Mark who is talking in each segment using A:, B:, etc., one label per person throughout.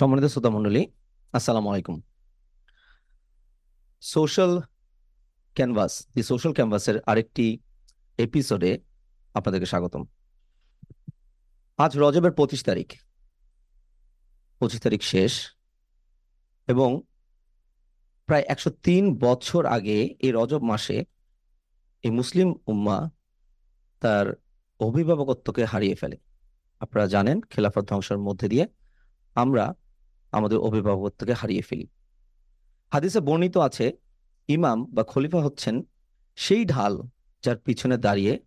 A: সম্মানিত শ্রোতা মণ্ডলী, আসসালামু আলাইকুম। সোশ্যাল ক্যানভাস দি সোশ্যাল ক্যানভাসের আরেকটি এপিসোডে আপনাদেরকে স্বাগতম। আজ রজবের পঁচিশ তারিখ। পঁচিশ তারিখ শেষ এবং প্রায় একশো তিন বছর আগে এই রজব মাসে এই মুসলিম উম্মা তার অভিভাবকত্বকে হারিয়ে ফেলে। আপনারা জানেন, খেলাফত ধ্বংসের মধ্যে দিয়ে আমরা আমাদের অভিভাবকত্বকে হারিয়ে ফেলি। হাদিসে বর্ণিত আছে, ইমাম বা খলিফা হচ্ছেন সেই ঢাল যার পিছনে দাঁড়িয়ে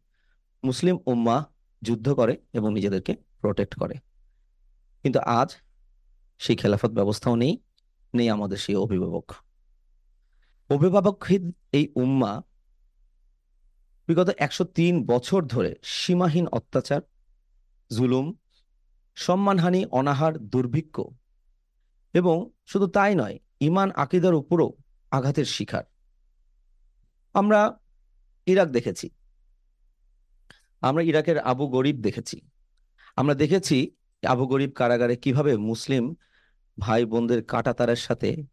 A: মুসলিম উম্মা যুদ্ধ করে এবং নিজেদেরকে প্রোটেক্ট করে। কিন্তু আজ সেই খেলাফত ব্যবস্থাও নেই নেই আমাদের সেই অভিভাবক। অভিভাবকহীন এই উম্মা বিগত একশো তিন বছর ধরে সীমাহীন অত্যাচার, জুলুম, সম্মানহানি, অনাহার, দুর্ভিক্ষ এবং শুধু তাই নয় ইমান আকিদার উপরও আঘাতের শিকার। আমরা ইরাক দেখেছি। আমরা ইরাকের আবু গরিব দেখেছি। আমরা দেখেছি আবু গরিব কারাগারে কীভাবে মুসলিম ভাই বোনদের কাটাতারের সাথে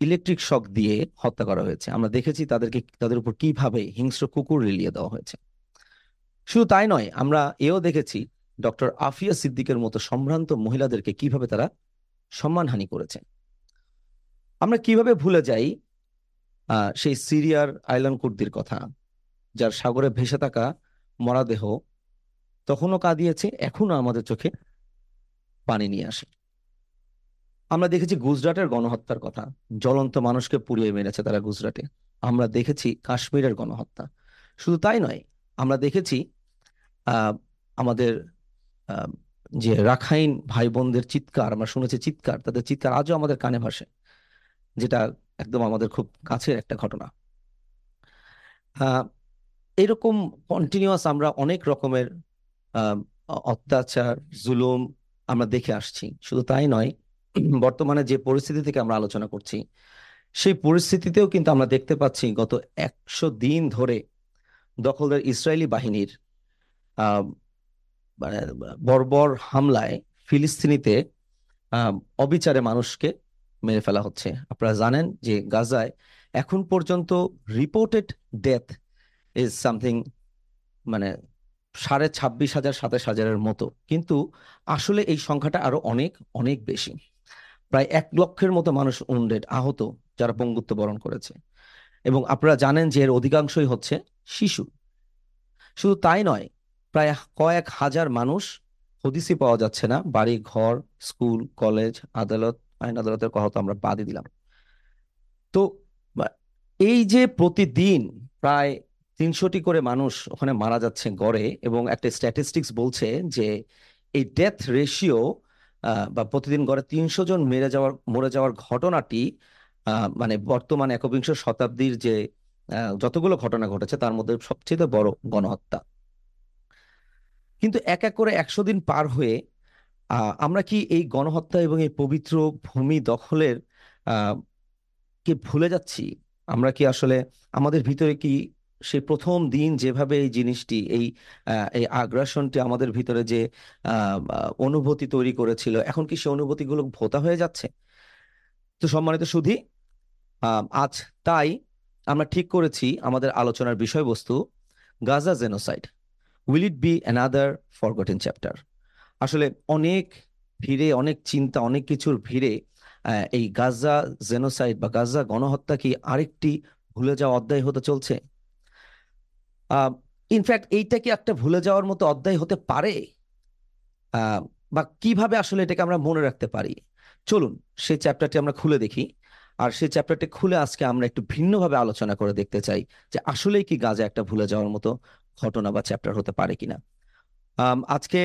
A: ইলেকট্রিক শক দিয়ে হত্যা করা হয়েছে। আমরা দেখেছি তাদেরকে, তাদের উপর কীভাবে হিংস্র কুকুর রিলিয়ে দেওয়া হয়েছে। শুধু তাই নয়, আমরা এও দেখেছি ডক্টর আফিয়া সিদ্দিকের মতো সম্ভ্রান্ত মহিলাদেরকে কীভাবে তারা সম্মানহানি করেছে। আমরা কীভাবে ভুলে যাই সেই সিরিয়ার আইলান কুর্দির কথা, যার সাগরে ভেসে থাকা মরাদেহ তখনও কাঁদিয়েছে এখনও আমাদের চোখে পানি নিয়ে আসে। আমরা দেখেছি গুজরাটের গণহত্যার কথা, জ্বলন্ত মানুষকে পুড়িয়ে মেরেছে তারা গুজরাটে। আমরা দেখেছি কাশ্মীরের গণহত্যা। শুধু তাই নয়, আমরা দেখেছি আমাদের যে রাখাইন ভাই বোনদের চিৎকার, আমরা শুনেছি চিৎকার, তাদের চিৎকার আজও আমাদের কানে ভাসে, যেটা একদম আমাদের খুব কাছের একটা ঘটনা। এরকম কন্টিনিউয়াস আমরা অনেক রকমের অত্যাচার, জুলুম আমরা দেখে আসছি, শুধু তাই নয়, বর্তমানে যে পরিস্থিতি থেকে আমরা আলোচনা করছি, সেই পরিস্থিতিতেও কিন্তু আমরা দেখতে পাচ্ছি গত একশো দিন ধরে দখলদার ইসরায়েলি বাহিনীর বর্বর হামলায় ফিলিস্তিনিতে অবিচারে মানুষকে মেরে ফেলা হচ্ছে। আপনারা জানেন যে গাজায় এখন পর্যন্ত রিপোর্টেড ডেথ ইজ সামথিং মানে সাড়ে ছাব্বিশ হাজার, সাতাশ হাজারের মতো। কিন্তু আসলে এই সংখ্যাটা আরও অনেক অনেক বেশি। প্রায় এক লক্ষের মতো মানুষ উন্ডেড আহত, যারা পঙ্গুত্ব বরণ করেছে। এবং আপনারা জানেন যে এর অধিকাংশই হচ্ছে শিশু। শুধু তাই নয় প্রায় কয়েক হাজার মানুষ হদিসি পাওয়া যাচ্ছে না। বাড়ি, ঘর, স্কুল, কলেজ, আদালত, আইন আদালতের কথা তো আমরা বাদই দিলাম। তো এই যে প্রতিদিন প্রায় তিনশোটি করে মানুষ ওখানে মারা যাচ্ছে গড়ে এবং একটা স্ট্যাটিস্টিক্স বলছে যে এই ডেথ রেশিও বা প্রতিদিন গড়ে তিনশো জন মেরে যাওয়ার, মরে যাওয়ার ঘটনাটি মানে বর্তমান একবিংশ শতাব্দীর যে যতগুলো ঘটনা ঘটেছে তার মধ্যে সবচেয়ে বড় গণহত্যা। কিন্তু এক এক করে একশো দিন পার হয়ে আমরা কি এই গণহত্যা এবং এই পবিত্র ভূমি দখলের কে ভুলে যাচ্ছি? আমরা কি আসলে আমাদের ভিতরে কি সেই প্রথম দিন যেভাবে এই জিনিসটি, এই এই আগ্রাসনটি আমাদের ভিতরে যে অনুভূতি তৈরি করেছিল, এখন কি সেই অনুভূতিগুলো ভোতা হয়ে যাচ্ছে? তো সম্মানিত সুধি আজ তাই আমরা ঠিক করেছি আমাদের আলোচনার বিষয়বস্তু Gaza genocide. Will it be another forgotten chapter আসলে অনেক ভিড়ে, অনেক চিন্তা, অনেক কিছুর ভিড়ে এই গাজা জেনোসাইড বা গাজা গণহত্যা কি আরেকটি ভুলে যাওয়া অধ্যায় হতে চলছে? ইনফ্যাক্ট এইটা কি একটা ভুলে যাওয়ার মতো অধ্যায় হতে পারে? বা কীভাবে আসলে এটাকে আমরা মনে রাখতে পারি? চলুন সেই চ্যাপ্টারটি আমরা খুলে দেখি। আর সেই চ্যাপ্টারটি খুলে আজকে আমরা একটু ভিন্নভাবে আলোচনা করে দেখতে চাই যে আসলেই কি গাজা একটা ভুলে যাওয়ার মতো ঘটনা বা চ্যাপ্টার হতে পারে কিনা। আজকে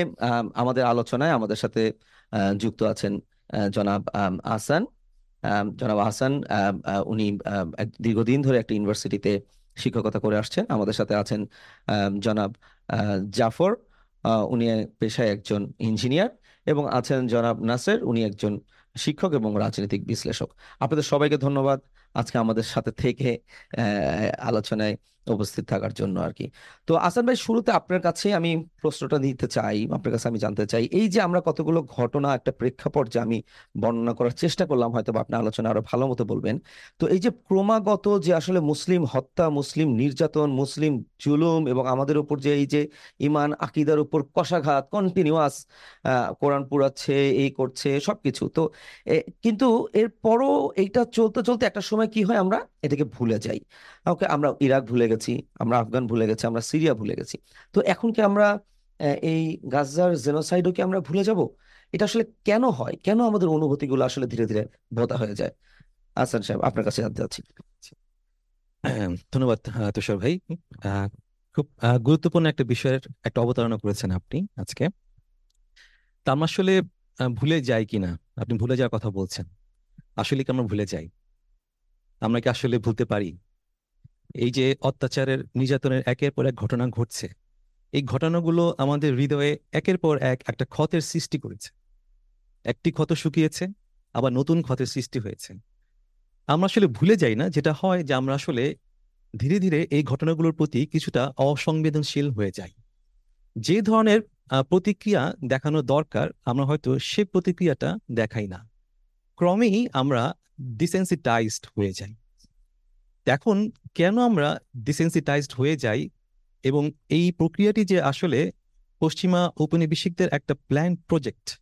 A: আমাদের আলোচনায় আমাদের সাথে যুক্ত আছেন জনাব আহসান। জনাব আহসান উনি দীর্ঘদিন ধরে একটা ইউনিভার্সিটিতে শিক্ষকতা করে আসছেন। আমাদের সাথে আছেন জনাব জাফর। উনি পেশায় একজন ইঞ্জিনিয়ার এবং আছেন জনাব নাসের। উনি একজন শিক্ষক এবং রাজনৈতিক বিশ্লেষক। আপনাদের সবাইকে ধন্যবাদ আজকে আমাদের সাথে থেকে আলোচনায় উপস্থিত থাকার জন্য আর কি তো আসান ভাই, শুরুতে আপনার কাছে আমি প্রশ্নটা দিতে চাই, আপনার কাছে আমি জানতে চাই। এই যে আমরা কতগুলো ঘটনা, একটা প্রেক্ষাপট যে আমি বর্ণনা করার চেষ্টা করলাম হয়তো আপনি আলোচনা আরও ভালো মতো বলবেন। তো এই যে ক্রমাগত যে আসলে মুসলিম হত্যা, মুসলিম নির্যাতন, মুসলিম জুলুম এবং আমাদের উপর যে এই যে ইমান আকিদার উপর কষাঘাত কন্টিনিউয়াস কোরআন পুরাচ্ছে এই করছে, সবকিছু। তো কিন্তু এরপরও এইটা চলতে চলতে একটা সময় কি হয় আমরা? এটাকে ভুলে যাই। ওকে, আমরা ইরাক ভুলে গেছি, আমরা আফগান ভুলে গেছি, আমরা সিরিয়া ভুলে গেছি। তো এখন কি আমরা এই গাজার জেনোসাইডও কি আমরা ভুলে যাব? এটা আসলে কেন হয়? কেন আমাদের অনুভূতিগুলো আসলে ধীরে ধীরে ভোতা হয়ে যায়? আসান সাহেব, আপনার কাছে জানতে চাচ্ছি।
B: ধন্যবাদ তুষার ভাই। খুব গুরুত্বপূর্ণ একটা বিষয়ের একটা অবতারণা করেছেন আপনি আজকে। তা আমরা আসলে ভুলে যাই কিনা? আপনি ভুলে যাওয়ার কথা বলছেন। আসলে কি আমরা ভুলে যাই? আমরা কি আসলে ভুলতে পারি? এই যে অত্যাচারের নির্যাতনের একের পর এক ঘটনা ঘটছে, এই ঘটনাগুলো আমাদের হৃদয়ে একের পর এক একটা ক্ষতের সৃষ্টি করেছে। একটি ক্ষত শুকিয়েছে, আবার নতুন ক্ষতের সৃষ্টি হয়েছে। আমরা আসলে ভুলে যাই না যেটা হয় যে আমরা আসলে ধীরে ধীরে এই ঘটনাগুলোর প্রতি কিছুটা অসংবেদনশীল হয়ে যাই। যে ধরনের প্রতিক্রিয়া দেখানো দরকার, আমরা হয়তো সে প্রতিক্রিয়াটা দেখাই না। ক্রমেই আমরা ডিসেন্সিটাইজড হয়ে যাই। এখন কেন আমরা ডিসেন্সিটাইজড হয়ে যাই এবং এই প্রক্রিয়াটি যে আসলে পশ্চিমা ঔপনিবেশিকদের একটা প্ল্যান প্রজেক্ট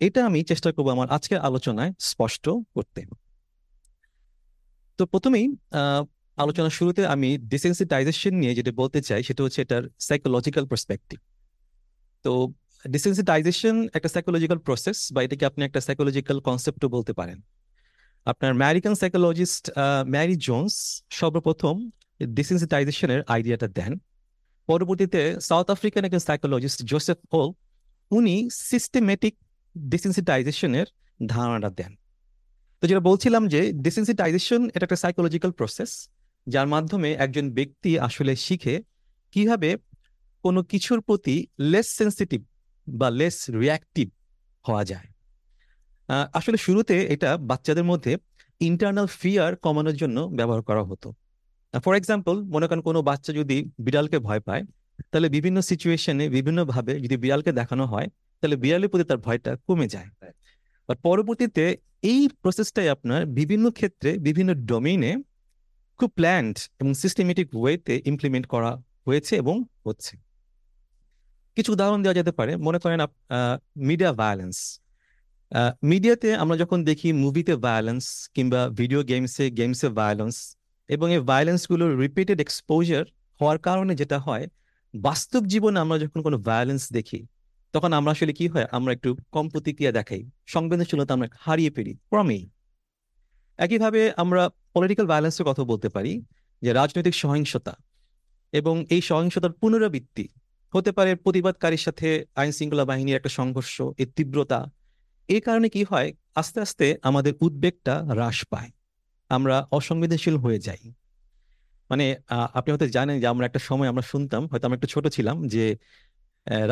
B: এটা আমি চেষ্টা করব আমার আজকের আলোচনায় স্পষ্ট করতে। তো প্রথমেই আলোচনার শুরুতে আমি ডিসেন্সিটাইজেশন নিয়ে যেটা বলতে চাই সেটা হচ্ছে এটার সাইকোলজিক্যাল পার্সপেক্টিভ তো ডিসেন্সিটাইজেশন একটা সাইকোলজিক্যাল প্রসেস বা এটাকে আপনি একটা সাইকোলজিক্যাল কনসেপ্টও বলতে পারেন। আপনার আমেরিকান সাইকোলজিস্ট ম্যারি জোন্স সর্বপ্রথম ডিসেন্সিটাইজেশনের আইডিয়াটা দেন। পরবর্তীতে সাউথ আফ্রিকান একজন সাইকোলজিস্ট জোসেফ হোল উনি সিস্টেমেটিক ডিসেন্সিটাইজেশনের ধারণাটা দেন। তো যেটা বলছিলাম যে ডিসেন্সিটাইজেশন এটা একটা সাইকোলজিক্যাল প্রসেস যার মাধ্যমে একজন ব্যক্তি আসলে শিখে কীভাবে কোনো কিছুর প্রতি লেস সেন্সিটিভ বা লেস রিয়াক্টিভ হওয়া যায়। আসলে শুরুতে এটা বাচ্চাদের মধ্যে ইন্টারনাল ফিয়ার কমানোর জন্য ব্যবহার করা হতো। ফর এক্সাম্পল মনে করেন কোনো বাচ্চা যদি বিড়ালকে ভয় পায়, তাহলে বিভিন্ন সিচুয়েশনে বিভিন্নভাবে যদি বিড়ালকে দেখানো হয়, তাহলে বিড়ালের প্রতি তার ভয়টা কমে যায়। বাট পরবর্তীতে এই প্রসেসটাই আপনার বিভিন্ন ক্ষেত্রে বিভিন্ন ডোমেইনে খুব প্ল্যান্ড এবং সিস্টেমেটিক ওয়েতে ইমপ্লিমেন্ট করা হয়েছে এবং হচ্ছে। কিছু উদাহরণ দেওয়া যেতে পারে। মনে করেন মিডিয়া ভায়োলেন্স মিডিয়াতে আমরা যখন দেখি মুভিতে ভায়োলেন্স কিংবা ভিডিও গেমসে গেমসে ভায়োলেন্স এবং এই ভায়োলেন্সগুলোর রিপিটেড এক্সপোজার হওয়ার কারণে যেটা হয়, বাস্তব জীবনে আমরা যখন কোনো ভায়োলেন্স দেখি, তখন আমরা আসলে কি হয়, আমরা একটু কম প্রতিক্রিয়া দেখাই, সংবেদনশীলতা আমরা হারিয়ে ফেলি, ক্রমেই। একইভাবে আমরা পলিটিক্যাল ভায়োলেন্সের কথা বলতে পারি, যে রাজনৈতিক সহিংসতা এবং এই সহিংসতার পুনরাবৃত্তি হতে পারে প্রতিবাদকারীর সাথে আইন শৃঙ্খলা বাহিনীর একটা সংঘর্ষ এর তীব্রতা এই কারণে কি হয়? আস্তে আস্তে আমাদের উদ্বেগটা হ্রাস পায়। আমরা অসংবেদনশীল হয়ে যাই। মানে আপনি হয়তো জানেন যে আমরা একটা সময় আমরা শুনতাম, হয়তো আমরা একটু ছোট ছিলাম যে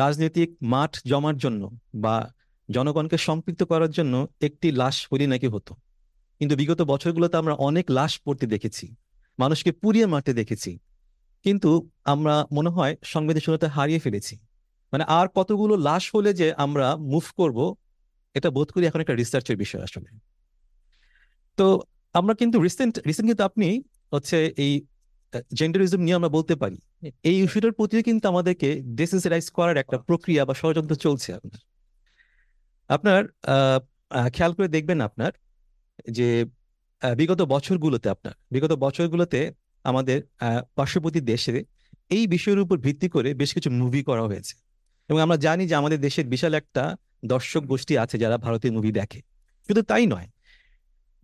B: রাজনৈতিক মাঠ জমার জন্য বা জনগণকে সম্পৃক্ত করার জন্য একটি লাশ হলি নাকি হতো। কিন্তু বিগত বছরগুলোতে আমরা অনেক লাশ পড়তে দেখেছি, মানুষকে পুড়িয়ে মারতে দেখেছি। কিন্তু আমরা মনে হয় সংবেদনশীলতা হারিয়ে ফেলেছি। মানে আর কতগুলো লাশ হলে যে আমরা মুভ করব এটা বোধ করি এখন একটা রিসার্চের বিষয় আসলে। তো আমরা কিন্তু রিসেন্ট রিসেন্ট কিন্তু আপনি হচ্ছে এই জেন্ডারিজম নিয়ে আমরা বলতে পারি। এই ইস্যুটার প্রতি কিন্তু আমাদেরকে ডিসেন্সিটাইজ করার একটা প্রক্রিয়া বা ষড়যন্ত্র চলছে আপনার। আপনার খেয়াল করে দেখবেন আপনার যে বিগত বছরগুলোতে আপনার, বিগত বছরগুলোতে আমাদের পার্শ্ববর্তী দেশে এই বিষয়ের উপর ভিত্তি করে বেশ কিছু মুভি করা হয়েছে। এবং আমরা জানি যে আমাদের দেশের বিশাল একটা দর্শক গোষ্ঠী আছে যারা ভারতীয় মুভি দেখে। শুধু তাই নয়,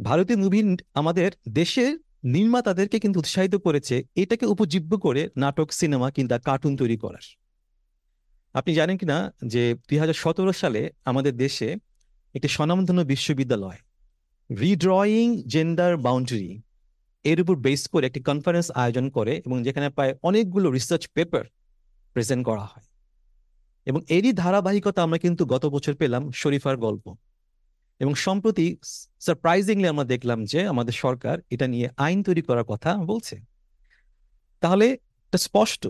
B: ভারতীয় মুভি আমাদের দেশের নির্মাতাদেরকে কিন্তু উৎসাহিত করেছে, এটাকে উপজীব্য করে নাটক সিনেমা কিংবা কার্টুন তৈরি করার। আপনি জানেন কিনা যে দুই হাজার সতেরো সালে আমাদের দেশে একটি স্বনামধন্য বিশ্ববিদ্যালয় রিড্রয়িং জেন্ডার বাউন্ডারি এর উপর বেস করে একটি কনফারেন্স আয়োজন করে এবং যেখানে প্রায় অনেকগুলো রিসার্চ পেপার প্রেজেন্ট করা হয়। এবং এরই ধারাবাহিকতা আমরা কিন্তু গত বছর পেলাম শরীফার গল্প। এবং সম্প্রতি সারপ্রাইজিংলি আমরা দেখলাম যে আমাদের সরকার এটা নিয়ে আইন তৈরি করার কথা বলছে। তাহলে এটা স্পষ্ট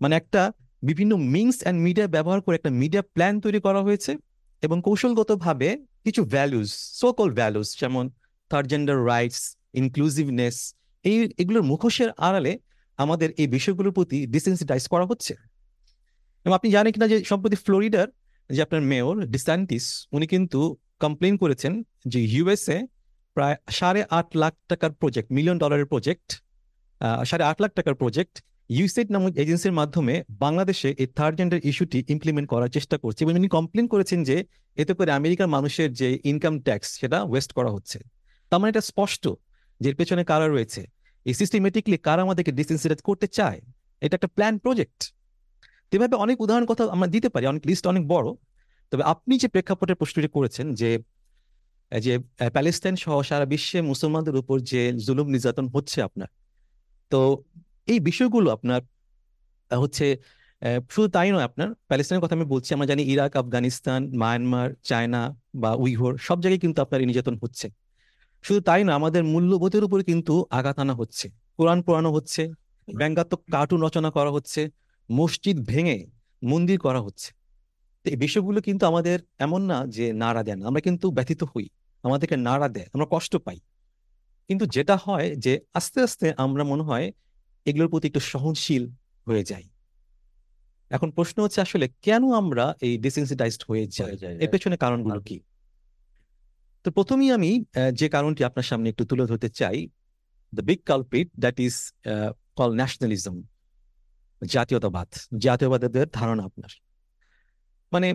B: মানে একটা বিভিন্ন মিংস অ্যান্ড মিডিয়া ব্যবহার করে একটা মিডিয়া প্ল্যান তৈরি করা হয়েছে এবং কৌশলগতভাবে কিছু ভ্যালুস সো কল ভ্যালুস যেমন থার্ড জেন্ডার রাইটস ইনক্লুসিভনেস এই, এগুলোর মুখোশের আড়ালে আমাদের এই বিষয়গুলোর প্রতি ডিসেন্সিটাইজ করা হচ্ছে। এবং আপনি জানেন কিনা যে সম্প্রতি ফ্লোরিডার যে আপনার মেয়র ডিসান্টিস উনি কিন্তু কমপ্লেন করেছেন যে ইউএসএ প্রায় সাড়ে আট লাখ টাকার প্রজেক্ট মিলিয়ন ডলারের প্রজেক্ট সাড়ে আট লাখ টাকার প্রজেক্ট ইউসেট নামক এজেন্সির মাধ্যমে বাংলাদেশে এই থার্ড জেন্ডার ইস্যুটি ইমপ্লিমেন্ট করার চেষ্টা করছে। এবং উনি কমপ্লেন করেছেন যে এতে করে আমেরিকার মানুষের যে ইনকাম ট্যাক্স সেটা ওয়েস্ট করা হচ্ছে। তার মানে এটা স্পষ্ট যে এর পেছনে কারা রয়েছে। এই সিস্টেমেটিকলি কারা আমাদেরকে ডিসেন্সিটাইজ করতে চায়? এটা একটা প্ল্যান প্রজেক্ট এভাবে অনেক উদাহরণ কথা আমরা দিতে পারি, অনেক লিস্ট অনেক বড়, তবে আপনি যে প্রেক্ষাপটের প্রশ্নটি করেছেন যে যে প্যালেস্তাইন সহ সারা বিশ্বে মুসলমানদের উপর যে জুলুম নির্যাতন হচ্ছে আপনার, তো এই বিষয়গুলো আপনার হচ্ছে শুধু তাই নয় আপনার, প্যালেস্তাইনের কথা আমি বলছি, আমরা জানি ইরাক, আফগানিস্তান, মায়ানমার, চায়না বা উইঘোর, সব জায়গায় কিন্তু আপনার নির্যাতন হচ্ছে। শুধু তাই না আমাদের মূল্যবোধের উপরে কিন্তু আঘাত আনা হচ্ছে, কোরআন পোড়ানো হচ্ছে, ব্যঙ্গাত্মক কার্টুন রচনা করা হচ্ছে মসজিদ ভেঙে মন্দির করা হচ্ছে। তো এই বিষয়গুলো কিন্তু আমাদের এমন না যে নাড়া দেন আমরা কিন্তু ব্যথিত হই আমাদেরকে নাড়া দেয় আমরা কষ্ট পাই। কিন্তু যেটা হয় যে আস্তে আস্তে আমরা মনে হয় এগুলোর প্রতি একটু সহনশীল হয়ে যাই। এখন প্রশ্ন হচ্ছে আসলে কেন আমরা এই ডিসেন্সিটাইজড হয়ে যাই? এর পেছনে কারণগুলো কি? তো প্রথমেই আমি যে কারণটি আপনার সামনে একটু তুলে ধরতে চাই the big culprit that is call nationalism জাতীয়তাবাদ, জাতীয়বাদের ধারণা আপনার। মানে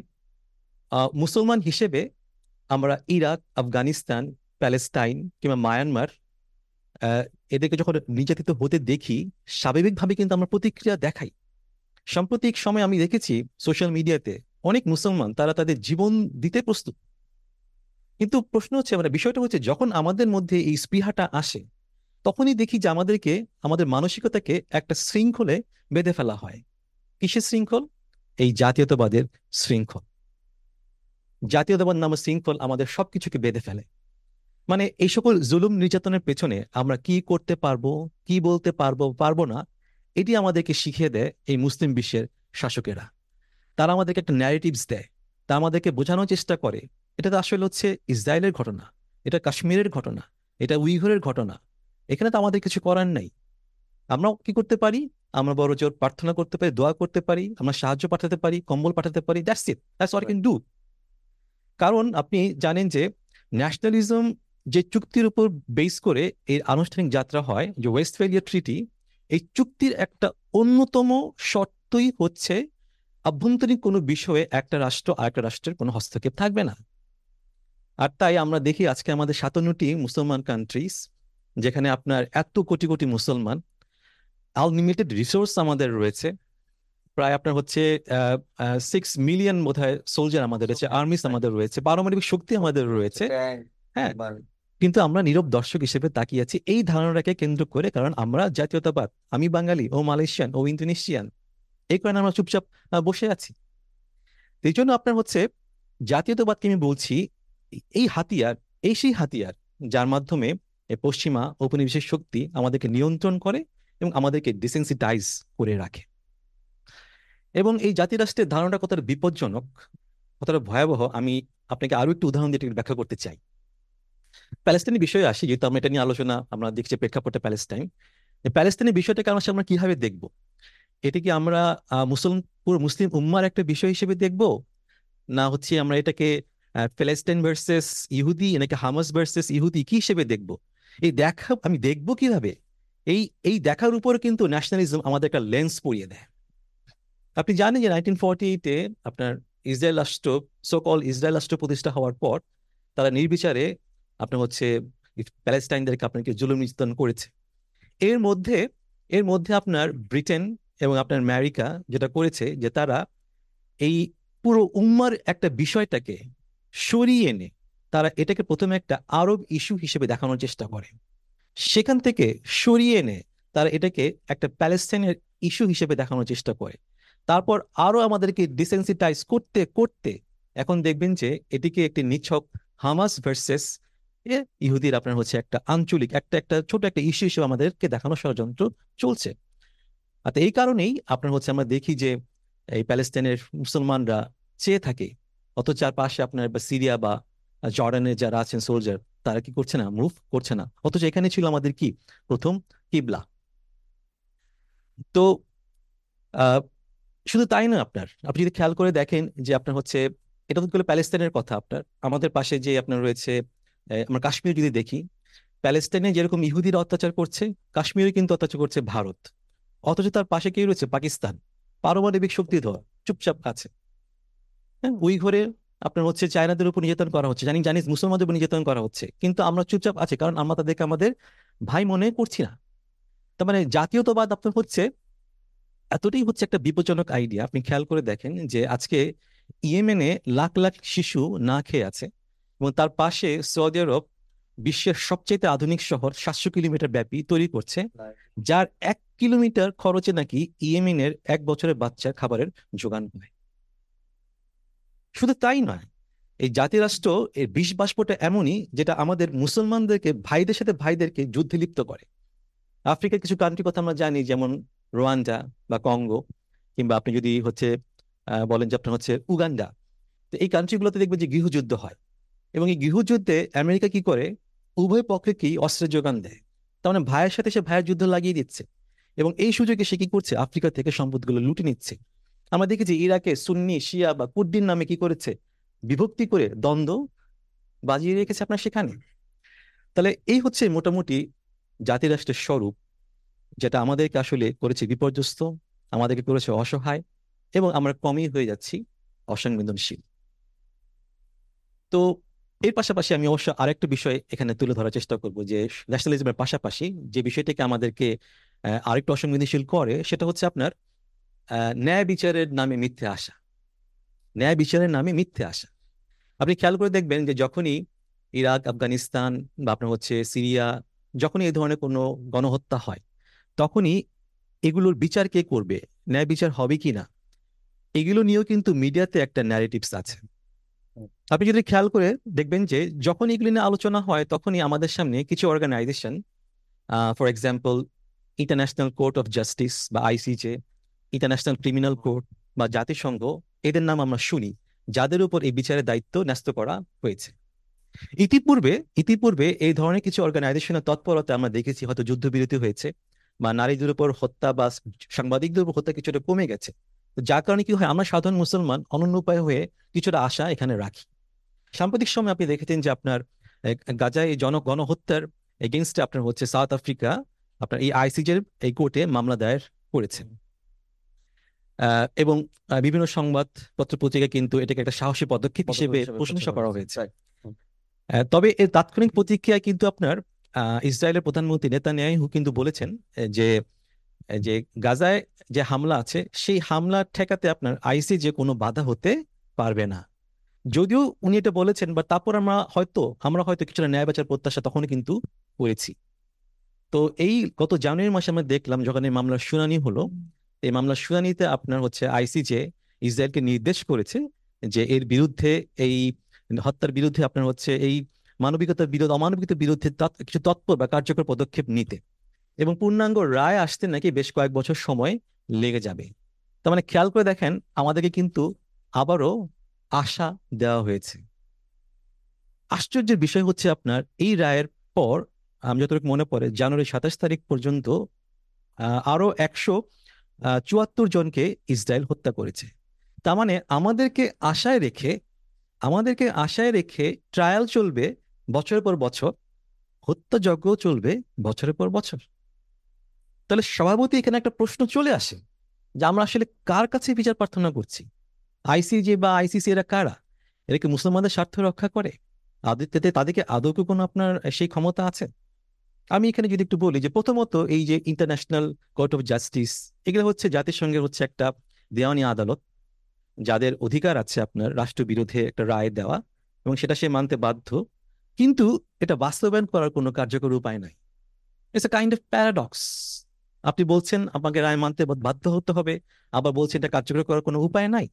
B: মুসলমান হিসেবে আমরা ইরাক, আফগানিস্তান প্যালেস্টাইন কিংবা মায়ানমার এদেরকে যখন নির্যাতিত হতে দেখি, স্বাভাবিকভাবে কিন্তু আমরা প্রতিক্রিয়া দেখাই। সাম্প্রতিক সময় আমি দেখেছি সোশ্যাল মিডিয়াতে অনেক মুসলমান তারা তাদের জীবন দিতে প্রস্তুত। কিন্তু প্রশ্ন হচ্ছে মানে বিষয়টা হচ্ছে যখন আমাদের মধ্যে এই স্পৃহাটা আসে তখনই দেখি যে আমাদেরকে, আমাদের মানসিকতাকে একটা শৃঙ্খলে বেঁধে ফেলা হয়। কিসের শৃঙ্খল? এই জাতীয়তাবাদের শৃঙ্খল। জাতীয়তাবাদ নামের শৃঙ্খল আমাদের সবকিছুকে বেঁধে ফেলে। মানে এই সকল জুলুম নির্যাতনের পেছনে আমরা কি করতে পারব, কি বলতে পারব পারব না, এটি আমাদেরকে শিখিয়ে দেয় এই মুসলিম বিশ্বের শাসকেরা। তারা আমাদেরকে একটা ন্যারেটিভস দেয়। তা আমাদেরকে বোঝানোর চেষ্টা করে। এটা তো আসলে হচ্ছে ইসরায়েলের ঘটনা, এটা কাশ্মীরের ঘটনা, এটা উইঘরের ঘটনা। এখানে তো আমাদের কিছু করার নাই। আমরা কি করতে পারি? আমরা বড় জোর প্রার্থনা করতে পারি দোয়া করতে পারি আমরা সাহায্য পাঠাতে পারি কম্বল পাঠাতে পারি that's it that's what can do কারণ আপনি জানেন যে ন্যাশনালিজম যে চুক্তির উপর বেস করে এর আনুষ্ঠানিক যাত্রা হয় যে ওয়েস্টফেলিয়া ট্রিটি এই চুক্তির একটা অন্যতম শর্তই হচ্ছে আভ্যন্তরীণ কোনো বিষয়ে একটা রাষ্ট্র আর একটা রাষ্ট্রের কোনো হস্তক্ষেপ থাকবে না। আর তাই আমরা দেখি আজকে আমাদের সাতান্নটি মুসলমান কান্ট্রিজ যেখানে আপনার এত কোটি কোটি মুসলমান আনলিমিটেড রিসোর্স আমাদের রয়েছে। প্রায় আপনার হচ্ছে সিক্স মিলিয়ন বোধ হয় সোলজার আমাদের রয়েছে আর্মিস আমাদের রয়েছে পারমাণবিক শক্তি আমাদের রয়েছে। হ্যাঁ কিন্তু আমরা নীরব দর্শক হিসেবে তাকিয়ে আছি এই ধারণাটাকে কেন্দ্র করে কারণ আমরা জাতীয়তাবাদ আমি বাঙালি ও মালয়েশিয়ান ও ইন্দোনেশিয়ান এই কারণে আমরা চুপচাপ বসে আছি। এই জন্য আপনার হচ্ছে জাতীয়তাবাদকে আমি বলছি এই হাতিয়ার এই সেই হাতিয়ার যার মাধ্যমে পশ্চিমা ঔপনিবেশিক শক্তি আমাদেরকে নিয়ন্ত্রণ করে এবং আমাদেরকে ডিসেন্সিটাইজ করে রাখে। এবং এই জাতি রাষ্ট্রের ধারণাটা কতটা বিপজ্জনক, কতটা ভয়াবহ, আমি আপনাকে আরও একটু উদাহরণ দিয়ে ব্যাখ্যা করতে চাই। প্যালেস্তানি বিষয়ে আসি, যেহেতু আমরা এটা নিয়ে আলোচনা, আমরা দেখছি প্রেক্ষাপটে প্যালেস্টাইন প্যালেস্তানি বিষয়টাকে আমরা আমরা কীভাবে দেখব? এটা কি আমরা মুসলিম পুরো মুসলিম উম্মার একটা বিষয় হিসেবে দেখব? না হচ্ছে আমরা এটাকে প্যালেস্টাইন ভার্সেস ইহুদি, নাকি হামাস ভার্সেস ইহুদি, কি হিসেবে দেখব? এই দেখা, আমি দেখব কীভাবে? এই এই দেখার উপর কিন্তু ন্যাশনালিজম আমাদের একটা লেন্স পরিয়ে দেয়। আপনি জানেন যে নাইনটিন ফর্টি এইটে আপনার ইসরায়েল রাষ্ট্র সকল ইসরায়েল রাষ্ট্র প্রতিষ্ঠা হওয়ার পর তারা নির্বিচারে আপনার হচ্ছে প্যালেস্টাইনদেরকে আপনাকে জুলুম নির্যাতন করেছে। এর মধ্যে এর মধ্যে আপনার ব্রিটেন এবং আপনার আমেরিকা যেটা করেছে যে তারা এই পুরো উম্মার একটা বিষয়টাকে সরিয়ে এনে তারা এটাকে প্রথমে একটা আরব ইস্যু হিসেবে দেখানোর চেষ্টা করে। সেখান থেকে সরিয়ে এনে তারা এটাকে একটা প্যালেস্টাইনের ইস্যু হিসেবে দেখানোর চেষ্টা করে। তারপর আরও আমাদেরকে ডিসেন্সিটাইজ করতে করতে এখন দেখবেন যে এটিকে একটি নিছক হামাস ভার্সেস ইহুদির আপনার হচ্ছে একটা আঞ্চলিক, একটা একটা ছোট একটা ইস্যু হিসেবে আমাদেরকে দেখানো ষড়যন্ত্র চলছে। আর এই কারণেই আপনার হচ্ছে আমরা দেখি যে এই প্যালেস্টাইনের মুসলমানরা চেয়ে থাকে। অথচ চারপাশে আপনার বা সিরিয়া বা জর্ডানের যারা আছেন সোলজার তারা কি করছে না? মুভ করছে না। অথচ এখানে ছিল আমাদের কি? প্রথম কিবলা। তো শুধু তাই না আপনার? আপনি যদি খেয়াল করে দেখেন যে আপনার হচ্ছে, এটা তো প্যালেস্তাইনের কথা আপনার। আমাদের পাশে যে আপনার রয়েছে আমরা কাশ্মীর যদি দেখি, প্যালেস্তাইনে যেরকম ইহুদিরা অত্যাচার করছে কাশ্মীরে কিন্তু অত্যাচার করছে ভারত। অথচ তার পাশে কে রয়েছে? পাকিস্তান। পারমাণবিক শক্তিধর, চুপচাপ আছে। হ্যাঁ ওই ঘরে আপনার হচ্ছে চায়নাদের উপর নির্যাতন করা হচ্ছে জানি জানিস মুসলমানদের উপর নির্যাতন করা হচ্ছে কিন্তু আমরা চুপচাপ আছি কারণ আমরা তাদেরকে আমাদের ভাই মনে করছি না। তার মানে জাতীয়তাবাদ আপনার হচ্ছে এতটাই হচ্ছে একটা বিপজ্জনক আইডিয়া আপনি খেয়াল করে দেখেন যে আজকে ইয়েমেনে লাখ লাখ শিশু না খেয়ে আছে এবং তার পাশে সৌদি আরব বিশ্বের সবচেয়ে আধুনিক শহর সাতশো কিলোমিটার ব্যাপী তৈরি করছে যার এক কিলোমিটার খরচে নাকি ইয়েমেনের এক বছরের বাচ্চা খাবারের যোগান হয়। শুধু তাই নয়, এই জাতিরাষ্ট্র এর বিষ বাষ্পটা এমনই যেটা আমাদের মুসলমানদেরকে, ভাইদের সাথে ভাইদেরকে যুদ্ধে লিপ্ত করে। আফ্রিকার কিছু কান্ট্রি কথা আমরা জানি, যেমন রোয়ান্ডা বা কঙ্গো, কিংবা আপনি যদি হচ্ছে বলেন যে আপনার হচ্ছে উগান্ডা, তো এই কান্ট্রিগুলোতে দেখবেন যে গৃহযুদ্ধ হয়। এবং এই গৃহযুদ্ধে আমেরিকা কি করে? উভয় পক্ষকেই অস্ত্রের যোগান দেয়। তার মানে ভাইয়ের সাথে সে ভাইয়ের যুদ্ধ লাগিয়ে দিচ্ছে। এবং এই সুযোগে সে কি করছে? আফ্রিকা থেকে সম্পদগুলো লুটে নিচ্ছে। আমরা দেখেছি ইরাকে সুন্নি, শিয়া বা কুদ্দিন নামে কি করেছে? বিভক্তি করে দ্বন্দ্ব বাজিয়ে রেখেছে আপনার সেখানে। তাহলে এই হচ্ছে মোটামুটি জাতিরাষ্ট্রের স্বরূপ, যেটা আমাদেরকে আসলে করেছে বিপর্যস্ত, আমাদেরকে করেছে অসহায় এবং আমরা কমই হয়ে যাচ্ছি অসংবেদনশীল। তো এর পাশাপাশি আমি অবশ্য আরেকটা বিষয় এখানে তুলে ধরার চেষ্টা করব, যে ন্যাশনালিজমের পাশাপাশি যে বিষয়টিকে আমাদেরকে আরেকটু অসংবেদনশীল করে, সেটা হচ্ছে আপনার ন্যায় বিচারের নামে মিথ্যে আসা। ন্যায় বিচারের নামে মিথ্যে আসা। আপনি খেয়াল করে দেখবেন যে যখনই ইরাক, আফগানিস্তান বা আপনার হচ্ছে সিরিয়া যখনই এই ধরনের কোনো গণহত্যা হয়, তখনই এগুলোর বিচার কে করবে? ন্যায় বিচার হবে কি না? এগুলো নিয়েও কিন্তু মিডিয়াতে একটা ন্যারেটিভস আছে। আপনি যদি খেয়াল করে দেখবেন যে যখন এগুলি নিয়ে আলোচনা হয়, তখনই আমাদের সামনে কিছু organisation for example international court of justice বা আইসিজে ইন্টারন্যাশনাল ক্রিমিনাল কোর্ট বা জাতিসংঘ এদের নাম আমরা শুনি, যাদের উপর এই বিচারের দায়িত্ব ন্যস্ত করা হয়েছে। ইতিপূর্বে ইতিপূর্বে এই ধরনের কিছু অর্গানাইজেশনের তৎপরতা আমরা দেখেছি, হয়তো যুদ্ধবিরতি হয়েছে বা নারীদের উপর হত্যা বা সাংবাদিকদের উপর হত্যা কিছুটা কমে গেছে। যার কারণে কি হয়, আমরা সাধারণ মুসলমান অনন্য উপায় হয়ে কিছুটা আশা এখানে রাখি। সাম্প্রতিক সময় আপনি দেখেছেন যে আপনার গাজায় জন, গণহত্যার এগেনস্টে আপনার হচ্ছে সাউথ আফ্রিকা আপনার এই আইসিজের এই কোর্টে মামলা দায়ের করেছেন এবং বিভিন্ন সংবাদ পত্র পত্রিকা কিন্তু এটাকে একটা সাহসী পদক্ষেপ হিসেবে প্রশংসা করা হয়েছে। তবে এর তাৎক্ষণিক প্রতিক্রিয়ায় কিন্তু আপনার ইসরায়েলের প্রধানমন্ত্রী নেতানিয়াহু কিন্তু বলেছেন যে যে গাজায় যে হামলা আছে সেই হামলা ঠেকাতে আপনার আইসি যে কোনো বাধা হতে পারবে না। যদিও উনি এটা বলেছেন বা তারপর আমরা হয়তো আমরা হয়তো কিছুটা ন্যায় বাচার প্রত্যাশা তখনই কিন্তু করেছি। তো এই গত জানুয়ারি মাসে আমরা দেখলাম যখন এই মামলার শুনানি হলো এই মামলার শুনানিতে আপনার হচ্ছে আইসিজে ইসরায়েলকে নির্দেশ করেছে যে এর বিরুদ্ধে এই হত্যার বিরুদ্ধে আপনার হচ্ছে এই মানবিকতার বিরোধ, অমানবিকতার বিরুদ্ধে কিছু তৎপর বা কার্যকর পদক্ষেপ নিতে। এবং পূর্ণাঙ্গ রায় আসতে নাকি বেশ কয়েক বছর সময় লেগে যাবে। তার মানে খেয়াল করে দেখেন, আমাদেরকে কিন্তু আবারও আশা দেওয়া হয়েছে। আশ্চর্যের বিষয় হচ্ছে আপনার, এই রায়ের পর, আমি যতটুকু মনে পড়ে, জানুয়ারি সাতাশ তারিখ পর্যন্ত আরও একশো চুয়াত্তর জনকে ইসরায়েল হত্যা করেছে। তার মানে আমাদেরকে আশায় রেখে, আমাদেরকে আশায় রেখে ট্রায়াল চলবে বছরের পর বছর হত্যাযজ্ঞ চলবে বছরের পর বছর। তাহলে স্বভাবতই এখানে একটা প্রশ্ন চলে আসে যে আমরা আসলে কার কাছে বিচার প্রার্থনা করছি? আইসিজি বা আইসিসি এরা কারা? এরা কি মুসলমানদের স্বার্থ রক্ষা করে? আদিত্যতে তাদেরকে আদৌ কোনো আপনার সেই ক্ষমতা আছে? আমি এখানে যদি একটু বলি যে প্রথমত এই যে ইন্টারন্যাশনাল কোর্ট অফ জাস্টিস এগুলো হচ্ছে জাতিসংঘের হচ্ছে একটা দেওয়ানি আদালত, যাদের অধিকার আছে আপনার রাষ্ট্রবিরোধে একটা রায় দেওয়া, এবং সেটা সে মানতে বাধ্য। কিন্তু এটা বাস্তবায়ন করার কোনো কার্যকর উপায় নাই। It's a kind of paradox আপনি বলছেন আপনাকে রায় মানতে বাধ্য হতে হবে। আবার বলছেন, এটা কার্যকর করার কোনো উপায় নাই।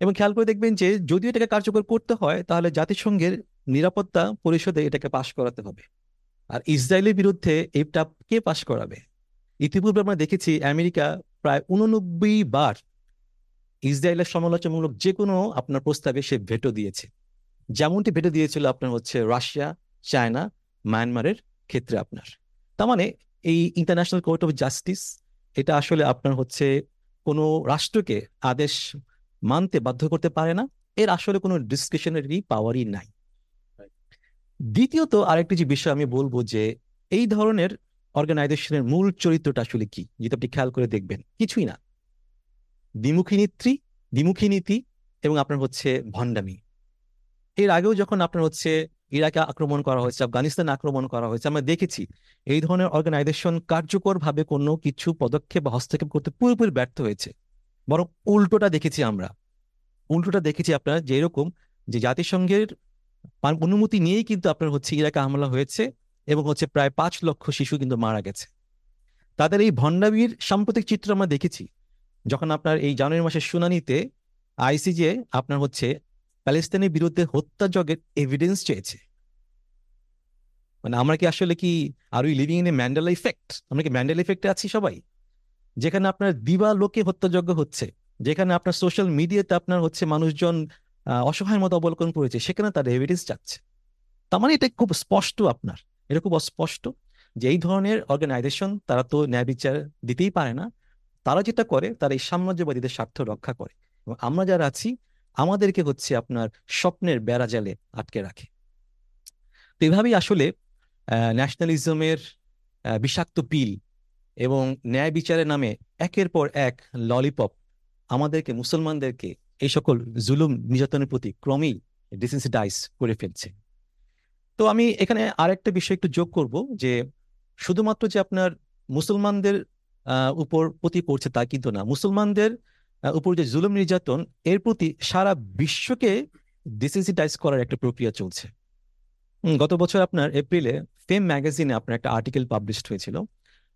B: এবং খেয়াল করে দেখবেন যে, যদি এটাকে কার্যকর করতে হয়, তাহলে জাতিসংঘের নিরাপত্তা পরিষদে এটাকে পাশ করাতে হবে। আর ইসরায়েলের বিরুদ্ধে এটা কে পাশ করাবে? ইতিপূর্বে আমরা দেখেছি আমেরিকা প্রায় উননব্বই বার ইসরায়েলের সমালোচনামূলক যে কোনো আপনার প্রস্তাবে সে ভেটো দিয়েছে। যেমনটি ভেটো দিয়েছিল আপনার হচ্ছে রাশিয়া চায়না মায়ানমারের ক্ষেত্রে আপনার। তার মানে এই ইন্টারন্যাশনাল কোর্ট অফ জাস্টিস এটা আসলে আপনার হচ্ছে কোনো রাষ্ট্রকে আদেশ মানতে বাধ্য করতে পারে না। এর আসলে কোনো ডিসক্রিশনারি পাওয়ারই নাই। দ্বিতীয়ত আরেকটি যে বিষয় আমি বলব যে এই ধরনের অর্গানাইজেশনের মূল চরিত্রটা আসলে কি? যেটা আপনি খেয়াল করে দেখবেন। কিছুই না। দ্বিমুখী নীতি দ্বিমুখী নীতি এবং আপনার হচ্ছে ভণ্ডামি। এর আগেও যখন আপনার হচ্ছে ইরাকে আক্রমণ করা হয়েছে, আফগানিস্তানে আক্রমণ করা হয়েছে, আমরা দেখেছি এই ধরনের অর্গানাইজেশন কার্যকরভাবে কোনো কিছু পদক্ষেপ বা হস্তক্ষেপ করতে পুরোপুরি ব্যর্থ হয়েছে। বরং উল্টোটা দেখেছি আমরা। উল্টোটা দেখেছি আপনার যে এরকম যে জাতিসংঘের অনুমতি নিয়েই কিন্তু আপনার হচ্ছে ইরাকে হামলা হয়েছে। এবং হচ্ছে প্রায় পাঁচ লক্ষ শিশু কিন্তু মারা গেছে। তাদের এই ভণ্ডামির সাম্প্রতিক চিত্র আমরা দেখেছি। যখন আপনার এই জানুয়ারি মাসের শুনানিতে আইসিজে আপনার হচ্ছে প্যালেস্তানের বিরুদ্ধে হত্যাযজ্ঞের এভিডেন্স চেয়েছে। মানে আমরা কি আসলে কি are we living in a Mandela effect আমরা কি ম্যান্ডেলা ইফেক্টে আছি সবাই? যেখানে আপনার দিবা লোকে হত্যাযজ্ঞ হচ্ছে, যেখানে আপনার সোশ্যাল মিডিয়াতে আপনার হচ্ছে মানুষজন অসহায়ের মতো অবলোকন করেছে, সেখানে তার এভিডেন্স চাচ্ছে তার মানে এটা খুব স্পষ্ট আপনার। এটা খুব অস্পষ্ট যে এই ধরনের অর্গানাইজেশন তারা তো ন্যায় বিচার দিতেই পারে না। তারা যেটা করে, তারা এই সাম্রাজ্যবাদীদের স্বার্থ রক্ষা করে। এবং আমরা যারা আছি, আমাদেরকে হচ্ছে আপনার স্বপ্নের বেড়া জালে আটকে রাখে। তো এভাবেই আসলে ন্যাশনালিজমের বিষাক্ত পিল এবং ন্যায় বিচারের নামে একের পর এক ললিপপ আমাদেরকে, মুসলমানদেরকে এই সকল জুলুম নির্যাতনের প্রতি ক্রমেই ডিসেন্সিটাইজ করে ফেলছে। তো আমি এখানে আরেকটা বিষয় একটু যোগ করব যে শুধুমাত্র যে আপনার মুসলমানদের উপর প্রতি পড়ছে তা কিন্তু না। মুসলমানদের উপর যে জুলুম নির্যাতন, এর প্রতি সারা বিশ্বকে ডিসেন্সিটাইজ করার একটা প্রক্রিয়া চলছে। গত বছর আপনার এপ্রিলে ফেম ম্যাগাজিনে আপনার একটা আর্টিকেল পাবলিশড হয়েছিল।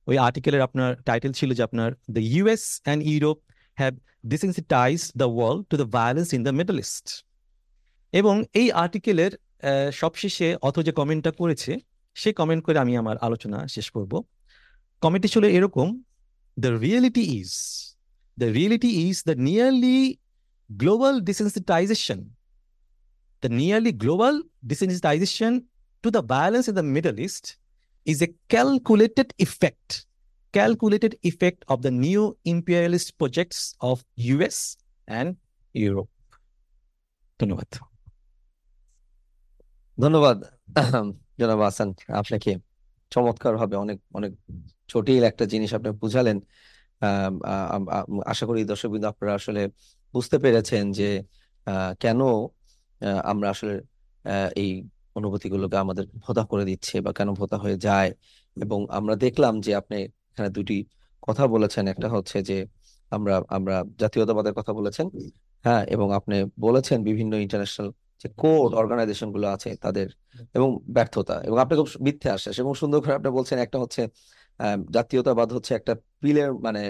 B: ওই আর্টিকেলের আপনার টাইটেল ছিল যে আপনার the US and Europe have desensitize the world to the violence in the Middle East এবং এই আর্টিকেলের সবশেষে অথ যে কমেন্টটা করেছে, সেই কমেন্ট করে আমি আমার আলোচনা শেষ করব। কমেন্টটি ছিল এরকম the reality is the reality is the nearly global desensitization the nearly global desensitization to the balance in the Middle East is a calculated effect calculated effect of the new imperialist projects of US and Europe ধন্যবাদ।
A: ধন্যবাদ। জনাব আসান আপনাকে চমৎকার ভাবে অনেক অনেক জটিল একটা জিনিস আপনি বুঝালেন। আশা করি দর্শক দর্শকবৃন্দ আপনারা আসলে বুঝতে পেরেছেন যে কেন আমরা আসলে এই অনুভূতিগুলোকে আমাদের ভোতা করে দিচ্ছে বা কেন ভোতা হয়ে যায়। এবং আমরা দেখলাম যে আপনি এখানে দুটি কথা বলেছেন। একটা হচ্ছে যে, আমরা আমরা জাতীয়তাবাদের কথা বলেছেন হ্যাঁ এবং আপনি বলেছেন বিভিন্ন ইন্টারন্যাশনাল যে কোড অর্গানাইজেশনগুলো আছে তাদের এবং ব্যর্থতা এবং আপনি খুব মিথ্যে আশ্বাস এবং সুন্দর করে আপনি বলছেন একটা হচ্ছে জাতীয়তাবাদ হচ্ছে একটা পিলের মানে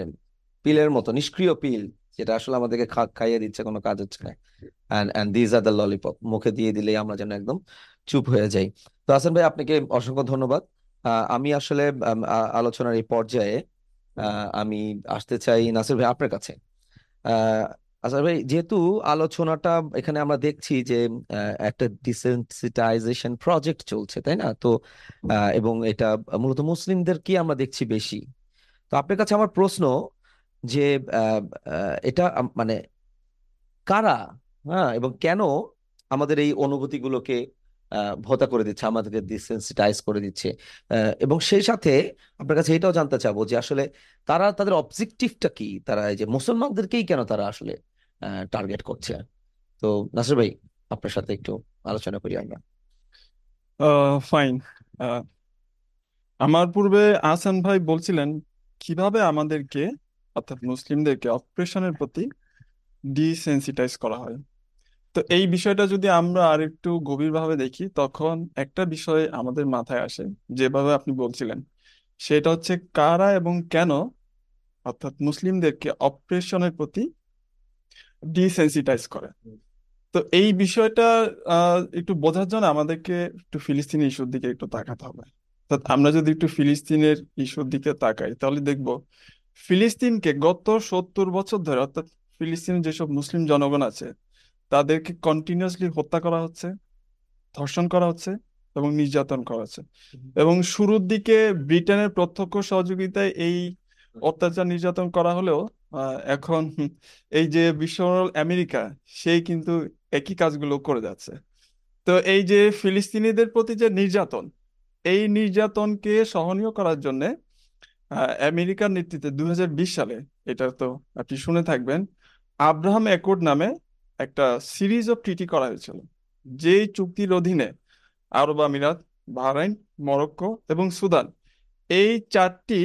A: পিলের মতো, নিষ্ক্রিয় পিল যেটা আসলে আমাদেরকে খাইয়ে দিচ্ছে, কোনো কাজ হচ্ছে না। And these are the lollipop মুখে দিয়ে দিলেই আমরা যেন একদম চুপ হয়ে যাই। তো হাসান ভাই, আপনাকে অসংখ্য ধন্যবাদ। আমি আসলে আলোচনার এই পর্যায়ে আমি আসতে চাই নাসির ভাই আপনার কাছে। আচ্ছা ভাই, যেহেতু আলোচনাটা এখানে আমরা দেখছি যে একটা ডিসেন্সিটাইজেশন প্রজেক্ট চলছে, তাই না? তো এবং এটা মূলত মুসলিমদেরকে আমরা দেখছি বেশি? তো আপনার কাছে আমার প্রশ্ন যে এটা মানে কারা হ্যাঁ এবং কেন আমাদের এই অনুভূতিগুলোকে ভোতা করে দিচ্ছে, আমাদেরকে ডিসেন্সিটাইজ করে দিচ্ছে? এবং সেই সাথে আপনার কাছে এটাও জানতে চাবো যে আসলে তারা, তাদের অবজেক্টিভটা কি? তারা এই যে মুসলমানদেরকেই কেন তারা আসলে টার্গেট করছে। তো নাসির ভাই, আপনার সাথে একটু আলোচনা করি আমরা।
C: ফাইন আমার পূর্বে আহসান ভাই বলছিলেন, কীভাবে আমাদেরকে, অর্থাৎ মুসলিমদেরকে অপারেশনের প্রতি ডিসেন্সিটাইজ করা হয়? তো এই বিষয়টা যদি আমরা আর একটু গভীরভাবে দেখি, তখন একটা বিষয় আমাদের মাথায় আসে, যেভাবে আপনি বলছিলেন। সেটা হচ্ছে কারা এবং কেন, অর্থাৎ মুসলিমদেরকে অপারেশনের প্রতি ডিসেন্সিটাইজ করে। তো এই বিষয়টা একটু বোঝার জন্য আমাদেরকে একটু ফিলিস্তিনি ইস্যুর দিকে একটু তাকাতে হবে। আমরা যদি একটু ফিলিস্তিনের ইস্যুর দিকে তাকাই, তাহলে দেখব ফিলিস্তিনকে গত সত্তর বছর ধরে, অর্থাৎ ফিলিস্তিনের যেসব মুসলিম জনগণ আছে, তাদেরকে কন্টিনিউয়াসলি হত্যা করা হচ্ছে, ধর্ষণ করা হচ্ছে এবং নির্যাতন করা হচ্ছে। এবং শুরুর দিকে ব্রিটেনের প্রত্যক্ষ সহযোগিতায় এই অত্যাচার নির্যাতন করা হলেও এখন এই যে বিশ্ব আমেরিকা সেই কিন্তু একই কাজগুলো করে যাচ্ছে। তো এই যে ফিলিস্তিনিদের প্রতি যে নির্যাতন, এই নির্যাতনকে সহনীয় করার জন্য আমেরিকার নেতৃত্বে দু হাজার বিশ সালে, এটা তো আপনি শুনে থাকবেন, আব্রাহাম অ্যাকর্ড নামে একটা সিরিজ অফ ট্রিটি করা হয়েছিল, যেই চুক্তির অধীনে আরব আমিরাত, বাহরাইন, মরক্কো এবং সুদান, এই চারটি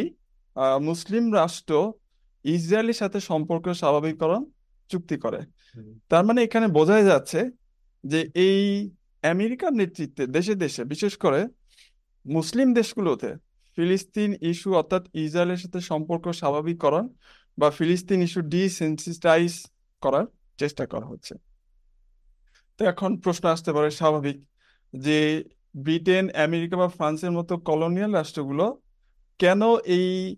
C: মুসলিম রাষ্ট্র ইসরায়েলের সাথে সম্পর্ক স্বাভাবিককরণ চুক্তি করে। তার মানে এখানে বোঝাই যাচ্ছে যে এই আমেরিকার নেতৃত্বে দেশে দেশে বিশেষ করে মুসলিম দেশগুলোতে ফিলিস্তিন ইস্যু অর্থাৎ ইসরায়েলের সাথে সম্পর্ক স্বাভাবিককরণ বা ফিলিস্তিন ইস্যু ডিসেন্সিটাইজ করার চেষ্টা করা হচ্ছে। তো এখন প্রশ্ন আসতে পারে স্বাভাবিক যে ব্রিটেন আমেরিকা বা ফ্রান্সের মতো কলোনিয়াল রাষ্ট্রগুলো কেন এই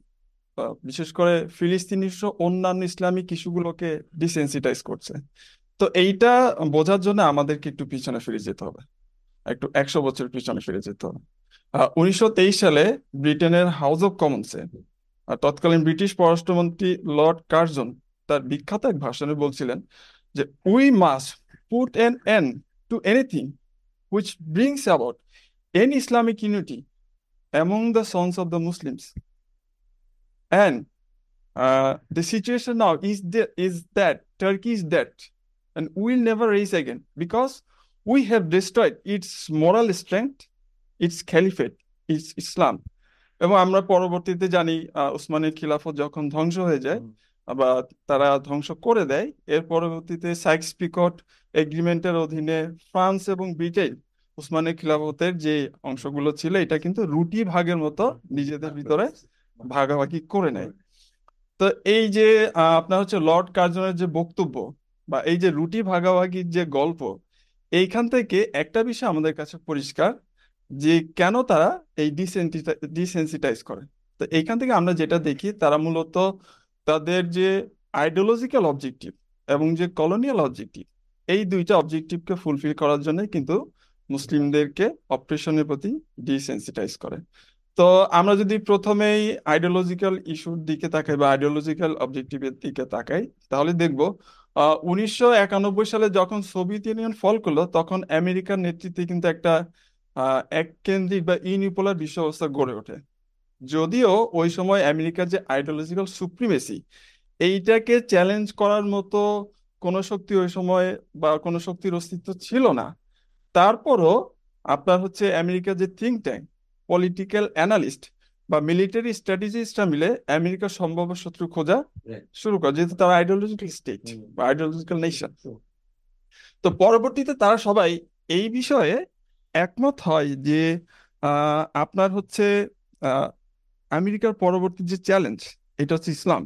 C: বিশেষ করে ফিলিস্তিনি সহ অন্যান্য ইসলামিক ইস্যুগুলোকে ডিসেন্সিটাইজ করছে। তো এইটা বোঝার জন্য আমাদেরকে একটু পিছনে ফিরে যেতে হবে। একটু একশো বছর পিছনে ফিরে যেতে হবে। উনিশশো তেইশ সালে ব্রিটেনের হাউস অফ কমন্সে তৎকালীন ব্রিটিশ পররাষ্ট্রমন্ত্রী লর্ড কার্জন তার বিখ্যাত এক ভাষণে বলছিলেন যে we must put an end to anything which brings about an Islamic unity among the sons of the Muslims. And uh, the situation now is the, is that Turkey is dead and will never rise again because we have destroyed its moral strength, its caliphate, its Islam. এবং আমরা পরবর্তীতে জানি আহ, উসমানীয় খিলাফত যখন ধ্বংস হয়ে যায় বা তারা ধ্বংস করে দেয় এর পরবর্তীতে সাইক্স পিকট এগ্রিমেন্টের অধীনে ফ্রান্স এবং ব্রিটেন উসমানীয় খিলাফতের যে অংশগুলো ছিল এটা কিন্তু রুটি ভাগের মতো নিজেদের ভিতরে ভাগাভাগি করে নেয়। তো এই যে আপনার হচ্ছে লর্ড কার্জনের যে বক্তব্য বা এই যে রুটি ভাগাভাগির যে গল্প এইখান থেকে একটা বিষয় আমাদের কাছে পরিষ্কার যে কেন তারা এই ডিসেন্সিটাইজ করে। তো এইখান থেকে আমরা যেটা দেখি তারা মূলত তাদের যে আইডিওলজিক্যাল অবজেক্টিভ এবং যে কলোনিয়াল অবজেক্টিভ এই দুইটা অবজেক্টিভকে ফুলফিল করার জন্য কিন্তু মুসলিমদেরকে অপারেশনের প্রতি ডিসেন্সিটাইজ করে। তো আমরা যদি প্রথমেই আইডিওলজিক্যাল ইস্যুর দিকে তাকাই বা আইডিওলজিক্যাল অবজেক্টিভের দিকে তাকাই, তাহলে দেখব উনিশশো একানব্বই সালে যখন সোভিয়েত ইউনিয়ন ফল করল, তখন আমেরিকার নেতৃত্বে কিন্তু একটা এককেন্দ্রিক বা ইউনিপোলার বিশ্ব ব্যবস্থা গড়ে ওঠে। যদিও ওই সময় আমেরিকার যে আইডিওলজিক্যাল সুপ্রিমেসি এইটাকে চ্যালেঞ্জ করার মতো কোনো শক্তি ওই সময় বা কোনো শক্তির অস্তিত্ব ছিল না। তারপরও আপনার হচ্ছে আমেরিকার যে থিঙ্ক ট্যাঙ্ক পলিটিক্যাল অ্যানালিস্ট বা মিলিটারি স্ট্র্যাটেজিস্টরা মিলে আমেরিকার সম্ভাব্য শত্রু খোঁজা শুরু করে যেহেতু তারা আইডিওলজিক্যাল স্টেট বা আইডিওলজিক্যাল নেশন তো পরবর্তীতে তারা সবাই এই বিষয়ে একমত হয় যে আপনার হচ্ছে আমেরিকার পরবর্তী যে চ্যালেঞ্জ এটা হচ্ছে ইসলাম।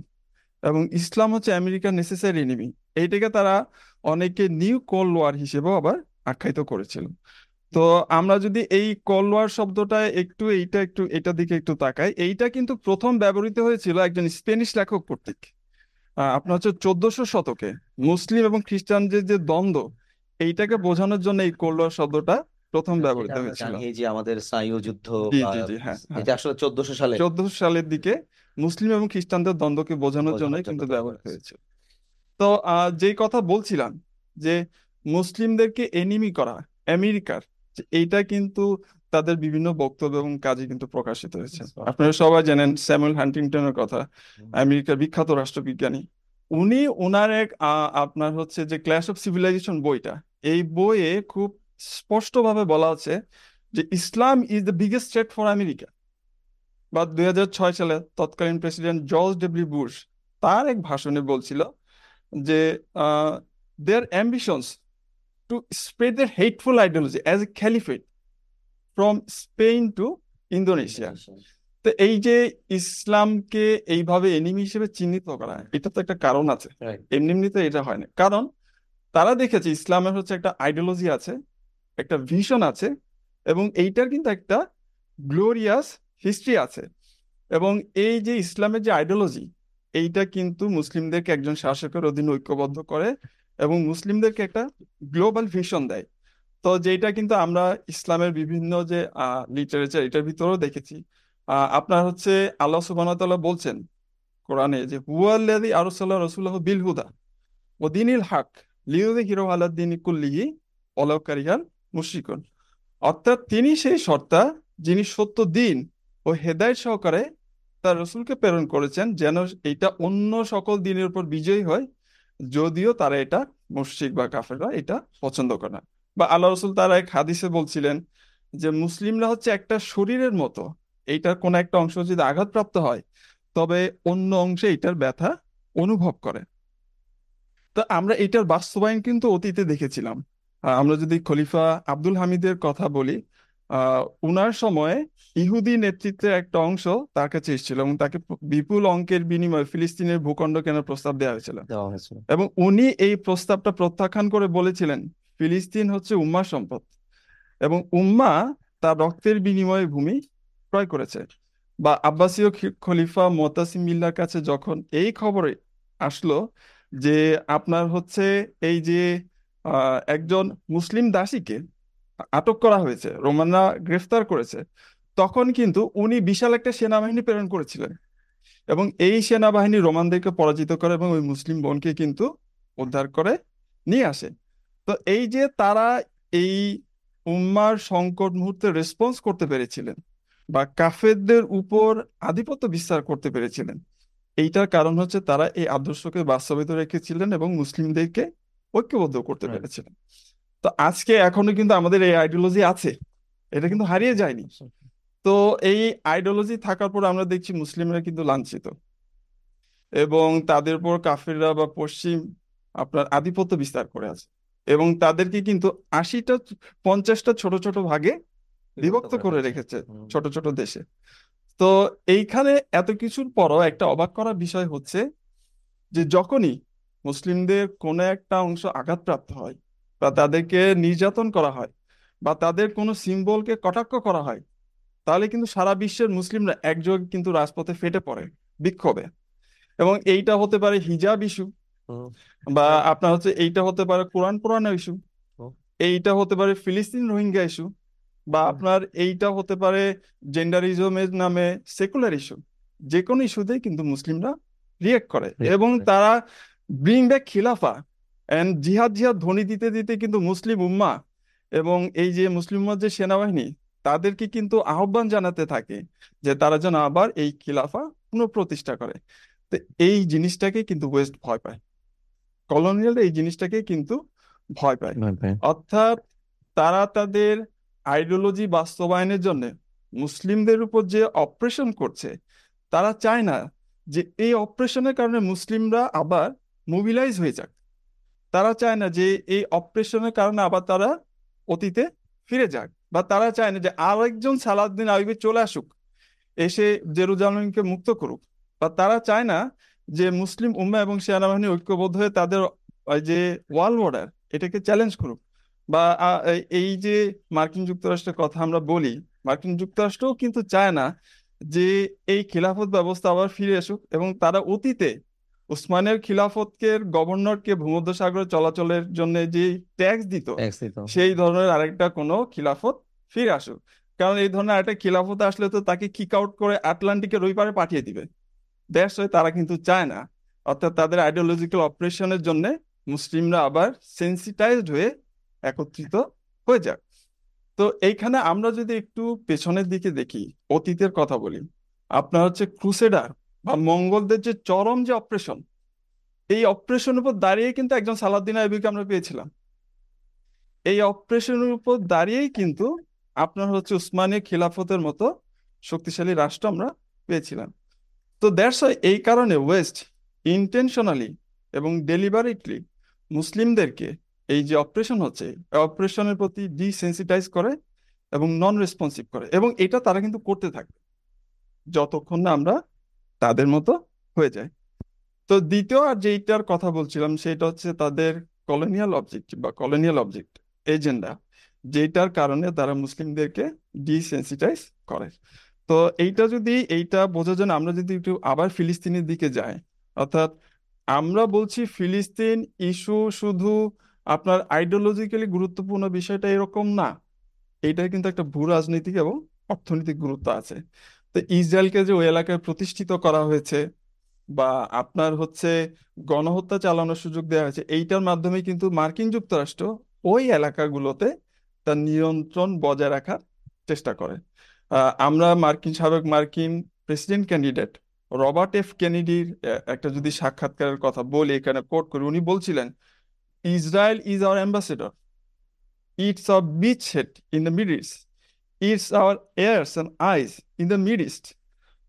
C: এবং ইসলাম হচ্ছে আমেরিকার নেসেসারি এনিমি এইটাকে তারা অনেকে নিউ কোল্ড ওয়ার হিসেবেও আবার আখ্যায়িত করেছিল। তো আমরা যদি এই কোল্ড ওয়ার শব্দটা একটু এইটা একটু এটার দিকে একটু তাকাই এইটা কিন্তু প্রথম ব্যবহৃত হয়েছিল একজন স্পেনিশ লেখক কর্তৃক। আপনার হচ্ছে চোদ্দশো শতকে। মুসলিম এবং খ্রিস্টানদের যে যে দ্বন্দ্ব এইটাকে বোঝানোর জন্য এই কোল্ড ওয়ার শব্দটা প্রথম ব্যবহৃত হয়েছিল।
A: জানি যে আমাদের স্নায়ু যুদ্ধ
C: হ্যাঁ হ্যাঁ।
A: এটা আসলে চোদ্দশো সালে।
C: চোদ্দশো সালের দিকে মুসলিম এবং খ্রিস্টানদের দ্বন্দ্বকে বোঝানোর
A: জন্য
C: কিন্তু ব্যবহৃত হয়েছিল। তো আহ, যেই কথা বলছিলাম যে মুসলিমদেরকে এনিমি করা আমেরিকার যে এইটা কিন্তু তাদের বিভিন্ন বক্তব্য এবং কাজে কিন্তু প্রকাশিত হয়েছে। আপনারা সবাই জানেন স্যামুয়েল হান্টিংটনের কথা। আমেরিকার বিখ্যাত রাষ্ট্রবিজ্ঞানী। উনি ওনার এক আপনার হচ্ছে যে ক্ল্যাশ অফ সিভিলাইজেশন বইটা এই বইয়ে খুব স্পষ্টভাবে বলা আছে যে Islam is the biggest threat for America বা দুই হাজার ছয় সালে তৎকালীন প্রেসিডেন্ট জর্জ ডব্লিউ বুশ তার এক ভাষণে বলছিল যে their ambitions to spread their hateful ideology as a caliphate from Spain to Indonesia তো এই যে ইসলামকে এইভাবে এনিমি হিসেবে চিহ্নিত করা এটা তো একটা কারণ আছে. এমনি এমনিতে এটা হয় না। কারণ তারা দেখেছে ইসলামের হচ্ছে একটা আইডিওলজি আছে একটা ভিশন আছে এবং এইটার কিন্তু একটা গ্লোরিয়াস হিস্ট্রি আছে। এবং এই যে ইসলামের যে আইডিওলজি এইটা কিন্তু মুসলিমদেরকে একজন শাসকের অধীনে ঐক্যবদ্ধ করে এবং মুসলিমদেরকে একটা গ্লোবাল ভিশন দেয়। তো যেটা কিন্তু আমরা ইসলামের বিভিন্ন যে লিটারেচার এটার ভিতরেও দেখেছি। আপনার হচ্ছে আল্লাহ সুবহানাহু বলছেন কোরআনে যে হুয়াল্লাযী আরসালা রাসূলাহু বিল হুদা ওয়া দীনিল হক লিইয়ুযহিরাহু আলা দ্বীনি কুল্লিহি ওয়ালাউ কারিহাল মুশরিকুন। অর্থাৎ তিনি সেই সর্তা যিনি সত্য দিন ও হেদায়েত সহকারে তার রসুলকে প্রেরণ করেছেন যেন এটা অন্য সকল দিনের উপর বিজয়ী হয় যদিও তারা এটা মুশরিক বা কাফেররা এটা পছন্দ করে না। বা আল্লাহ রসুল তারা এক হাদিসে বলছিলেন যে, মুসলিমরা হচ্ছে একটা শরীরের মতো, এইটার কোনো একটা অংশ যদি আঘাতপ্রাপ্ত হয়, তবে অন্য অংশে এটার ব্যথা অনুভব করে। তো আমরা এটার বাস্তবায়ন কিন্তু অতীতে দেখেছিলাম। আমরা যদি খলিফা আব্দুল হামিদের কথা বলি উনার সময়ে ইহুদি নেতৃত্বের একটা অংশ তার কাছে এসেছিল এবং তাকে বিপুল অঙ্কের বিনিময়ে ফিলিস্তিনের ভূখণ্ড কেনার প্রস্তাব দেওয়া হয়েছিল। এবং উনি এই প্রস্তাবটা প্রত্যাখ্যান করে বলেছিলেন ফিলিস্তিন হচ্ছে উম্মা সম্পদ। এবং উম্মা তার রক্তের বিনিময়ে ভূমি ক্রয় করেছে। বা আব্বাসীয় খলিফা মুতাসিম বিল্লার কাছে যখন এই খবরে আসলো যে আপনার হচ্ছে এই যে আহ, একজন মুসলিম দাসীকে আটক করা হয়েছে রোমানরা গ্রেফতার করেছে। তখন কিন্তু উনি বিশাল একটা সেনাবাহিনী প্রেরণ করেছিলেন এবং এই সেনাবাহিনী রোমানদেরকে পরাজিত করে এবং ওই মুসলিম বোনকে কিন্তু উদ্ধার করে নিয়ে আসে। তো এই যে তারা এই উম্মার সংকট মুহূর্তে রেসপন্স করতে পেরেছিলেন বা কাফেরদের উপর আধিপত্য বিস্তার করতে পেরেছিলেন এইটার কারণ হচ্ছে তারা এই আদর্শকে বাস্তবায়িত রেখেছিলেন এবং মুসলিমদেরকে ঐক্যবদ্ধ করতে পেরেছিলেন। তো আজকে এখনও কিন্তু আমাদের এই আইডিওলজি আছে। এটা কিন্তু হারিয়ে যায়নি। তো এই আইডিওলজি থাকার পর আমরা দেখছি মুসলিমরা কিন্তু লাঞ্ছিত। এবং তাদের উপর কাফিররা বা পশ্চিম আপনার আধিপত্য বিস্তার করে আছে। এবং তাদেরকে কিন্তু আশিটা পঞ্চাশটা ছোট ছোট ভাগে বিভক্ত করে রেখেছে ছোট ছোট দেশে। তো এইখানে এত কিছুর পরও একটা অবাক করার বিষয় হচ্ছে যে যখনই মুসলিমদের কোনো একটা অংশ আঘাতপ্রাপ্ত হয় বা তাদেরকে নির্যাতন করা হয় বা তাদের কোনো সিম্বলকে কটাক্ষ করা হয় তাহলে কিন্তু সারা বিশ্বের মুসলিমরা একযোগে কিন্তু রাজপথে ফেটে পড়ে বিক্ষোভে। এবং এইটা হতে পারে হিজাব ইস্যু বা আপনার হচ্ছে এইটা হতে পারে কোরআন পুরাণের ইস্যু এইটা হতে পারে ফিলিস্তিন রোহিঙ্গা ইস্যু বা আপনার এইটা হতে পারে জেন্ডারিজমের নামে সেকুলার ইস্যু যে কোনো ইস্যুতেই কিন্তু মুসলিমরা রিয়েক্ট করে। এবং তারা ব্রিং ব্যাক খিলাফা এন্ড জিহাদ জিহাদ ধ্বনি দিতে দিতে কিন্তু মুসলিম উম্মা এবং এই যে মুসলিম উম্মার যে সেনাবাহিনী তাদেরকে কিন্তু আহ্বান জানাতে থাকে যে তারা যেন আবার এই খিলাফা পুনঃপ্রতিষ্ঠা করে। তো এই জিনিসটাকে কিন্তু ওয়েস্ট ভয় পায়। কলোনিয়াল এই জিনিসটাকে কিন্তু ভয় পায়। অর্থাৎ তারা তাদের আইডিওলজি বাস্তবায়নের জন্য মুসলিমদের উপর যে অপারেশন করছে তারা চায় না যে এই অপারেশনের কারণে মুসলিমরা আবার মোবিলাইজ হয়ে যাক। তারা চায় না যে এই অপারেশনের কারণে আবার তারা অতীতে ফিরে যাক। বা তারা চায় না যে আরেকজন সালাউদ্দিন আইয়ুবী চলে আসুক, এসে জেরুজালেমকে মুক্ত করুক। বা তারা চায় না যে মুসলিম উম্মা এবং সেনাবাহিনী ঐক্যবদ্ধ হয়ে তাদের যে ওয়ার্ল্ড অর্ডার এটাকে চ্যালেঞ্জ করুক। বা এই যে মার্কিন যুক্তরাষ্ট্রের কথা আমরা বলি, মার্কিন যুক্তরাষ্ট্রও কিন্তু চায় না যে এই খিলাফত ব্যবস্থা আবার ফিরে আসুক এবং তারা অতীতে উসমানের খিলাফতকে গভর্নরকে ভূমধ্যসাগরে চলাচলের জন্য যে ট্যাক্স দিত সেই ধরনের আরেকটা কোনো খিলাফত ফিরে আসুক। কারণ এই ধরনের একটা খিলাফত আসলে তো তাকে কিক আউট করে আটলান্টিকের ওই পারে পাঠিয়ে দিবে। দ্যাটস হয়ে তারা কিন্তু চায় না। অর্থাৎ তাদের আইডিওলজিক্যাল অপারেশনের জন্য মুসলিমরা আবার সেন্সিটাইজড হয়ে একত্রিত হয়ে যাক। তো এইখানে আমরা যদি একটু পেছনের দিকে দেখি অতীতের কথা বলি আপনার হচ্ছে ক্রুসেডার বা মঙ্গলদের যে চরম যে অপারেশন এই অপারেশনের উপর দাঁড়িয়ে কিন্তু একজন সালাউদ্দিন আইয়ুবীকে আমরা পেয়েছিলাম। এই অপারেশনের উপর দাঁড়িয়েই কিন্তু আপনার হচ্ছে উসমানীয় খিলাফতের মতো শক্তিশালী রাষ্ট্র আমরা পেয়েছিলাম। তো দ্যাটস এই কারণে ওয়েস্ট ইন্টেনশনালি এবং ডেলিভারেটলি মুসলিমদেরকে এই যে অপারেশন হচ্ছে অপারেশনের প্রতি ডিসেন্সিটাইজ করে এবং নন রেসপন্সিভ করে এবং এটা তারা কিন্তু করতে থাকবে যতক্ষণ না আমরা তাদের মতো হয়ে যায়। তো দ্বিতীয় আর যেইটার কথা বলছিলাম, সেটা হচ্ছে তাদের কলোনিয়াল অবজেক্টিভ বা কলোনিয়াল অবজেক্ট এজেন্ডা যেটার কারণে তারা মুসলিমদেরকে ডিসেন্সিটাইজ করে। তো এইটা যদি, এইটা বোঝার জন্য আমরা যদি একটু আবার ফিলিস্তিনের দিকে যাই, অর্থাৎ আমরা বলছি ফিলিস্তিন ইস্যু শুধু আপনার আইডিওলজিক্যালি গুরুত্বপূর্ণ বিষয়টা এরকম না এইটার কিন্তু একটা ভূ রাজনৈতিক এবং অর্থনৈতিক গুরুত্ব আছে। তো ইসরায়েলকে যে ওই এলাকায় প্রতিষ্ঠিত করা হয়েছে বা আপনার হচ্ছে গণহত্যা চালানোর সুযোগ দেওয়া হয়েছে, এইটার মাধ্যমে কিন্তু মার্কিন যুক্তরাষ্ট্র ওই এলাকাগুলোতে তার নিয়ন্ত্রণ বজায় রাখার চেষ্টা করে। আমরা মার্কিন সাবেক মার্কিন প্রেসিডেন্ট ক্যান্ডিডেট রবার্ট এফ কেনেডির একটা যদি সাক্ষাৎকারের কথা বলি, এখানে কোট করি, উনি বলছিলেন, Israel is our ambassador, it's our beachhead in the Middle East our ears and eyes in the Middle East.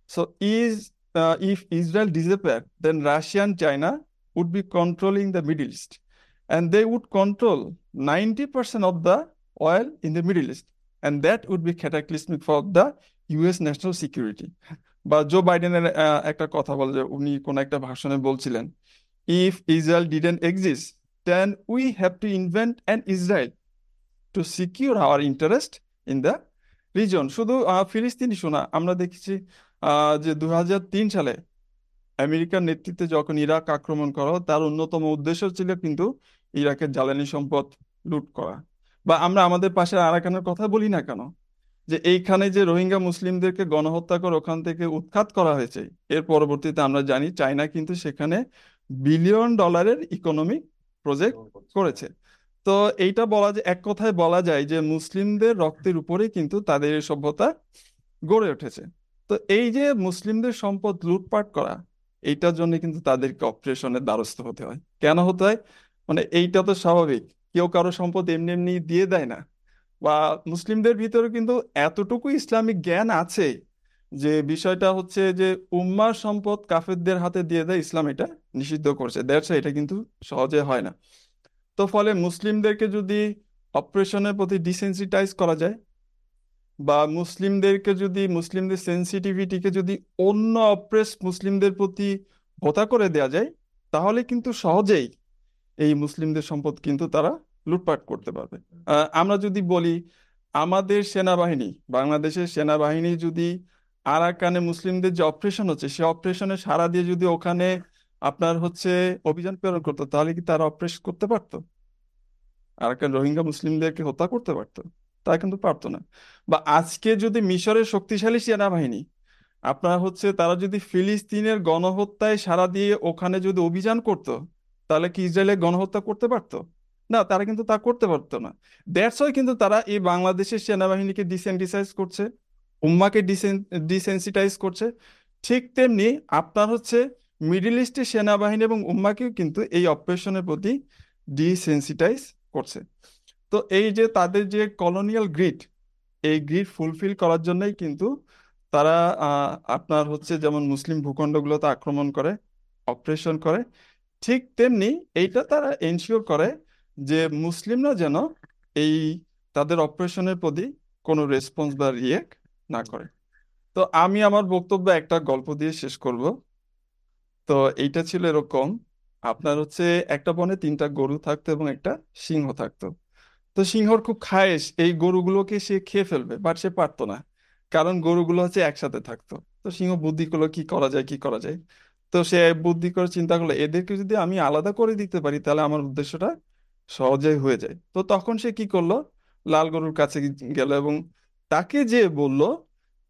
C: So is uh, if Israel disappear, then Russia and China would be controlling the Middle East, and they would control 90% of the oil in the Middle East, and that would be cataclysmic for the US national security. বা বাইডেনের আহ, একটা কথা বলে যে উনি কোন একটা ভাষণে বলছিলেন if Israel didn't exist then we have to invent an reason শুধু ফিলিস্তিনি শোনা। আমরা দেখেছি যে দুই সালে আমেরিকার নেতৃত্বে যখন ইরাক আক্রমণ করা তার অন্যতম উদ্দেশ্য ছিল কিন্তু ইরাকের জ্বালানি সম্পদ লুট করা। বা আমরা আমাদের পাশের আরাকানের কথা বলি না কেন? যে এইখানে যে রোহিঙ্গা মুসলিমদেরকে গণহত্যা করে ওখান থেকে উৎখাত করা হয়েছে এর পরবর্তীতে আমরা জানি চায়না কিন্তু সেখানে বিলিয়ন ডলারের ইকোনমিক প্রজেক্ট করেছে। তো এইটা বলা যায়, এক কথায় বলা যায় যে মুসলিমদের রক্তের উপরেই কিন্তু তাদের এই সভ্যতা গড়ে উঠেছে। তো এই যে মুসলিমদের সম্পদ লুটপাট করা, এইটার জন্য কিন্তু তাদেরকে অপারেশনের দ্বারস্থ হতে হয়। কেন হতে হয়? মানে এইটা তো স্বাভাবিক। কেউ কারও সম্পদ এমনি এমনি দিয়ে দেয় না। বা মুসলিমদের ভিতরে কিন্তু এতটুকু ইসলামিক জ্ঞান আছে যে বিষয়টা হচ্ছে যে উম্মার সম্পদ কাফেরদের হাতে দিয়ে দেয় ইসলাম এটা নিষিদ্ধ করছে। দ্যাটস এটা কিন্তু সহজে হয় না। তো ফলে মুসলিমদেরকে যদি অপারেশনের প্রতি ডিসেন্সিটাইজ করা যায় বা মুসলিমদেরকে যদি, মুসলিমদের সেন্সিটিভিটিকে যদি অন্য অপ্রেস মুসলিমদের প্রতি ভোতা করে দেওয়া যায়, তাহলে কিন্তু সহজেই এই মুসলিমদের সম্পদ কিন্তু তারা লুটপাট করতে পারবে। আমরা যদি বলি, আমাদের সেনাবাহিনী, বাংলাদেশের সেনাবাহিনী যদি আরাকানে মুসলিমদের যে অপারেশন হচ্ছে, সে অপারেশনে সারা দিয়ে যদি ওখানে আপনার হচ্ছে অভিযান প্রেরণ করতো, তাহলে কি তারা অপারেশন করতে পারতো? আরাকান রোহিঙ্গা মুসলিমদেরকে হত্যা করতে পারতো? তা কিন্তু পারতো না। বা আজকে যদি মিশরের শক্তিশালী সেনাবাহিনী, আপনার হচ্ছে তারা যদি ফিলিস্তিনের গণহত্যায় সাড়া দিয়ে ওখানে যদি অভিযান করতো, তাহলে কি ইসরায়েলের গণহত্যা করতে পারতো? না, তারা কিন্তু তা করতে পারতো না। দ্যাটস কিন্তু তারা এই বাংলাদেশের সেনাবাহিনীকে ডিসেন্টিসাইজ করছে, উম্মাকে ডিসেন ডিসেন্সিটাইজ করছে। ঠিক তেমনি আপনার হচ্ছে মিডল ইস্টের সেনাবাহিনী এবং উম্মাকেও কিন্তু এই অপারেশনের প্রতি ডিসেন্সিটাইজ করছে। তো এই যে তাদের যে কলোনিয়াল গ্রিড এই গ্রিড ফুলফিল করার জন্যই কিন্তু তারা আপনার হচ্ছে যেমন মুসলিম ভূখণ্ডগুলোতে আক্রমণ করে অপারেশন করে, ঠিক তেমনি এইটা তারা এনশিওর করে যে মুসলিমরা যেন এই তাদের অপারেশনের প্রতি কোনো রেসপন্স বা রিয়েক্ট না করে। তো আমি আমার বক্তব্য একটা গল্প দিয়ে শেষ করব। তো এইটা ছিল এরকম, আপনার হচ্ছে একটা বনে তিনটা গরু থাকতো এবং একটা সিংহ থাকতো। তো সিংহর খুব খায়েশ, এই গরুগুলোকে সে খেয়ে ফেলবে, বাট সে পারতো না, কারণ গরুগুলো হচ্ছে একসাথে থাকতো। তো সিংহ বুদ্ধি করল, কি করা যায়, কি করা যায়? তো সে বুদ্ধি করে চিন্তা করল, এদেরকে যদি আমি আলাদা করে দিতে পারি, তাহলে আমার উদ্দেশ্যটা সহজেই হয়ে যায়। তো তখন সে কি করল, লাল গরুর কাছে গেল এবং তাকে যে বলল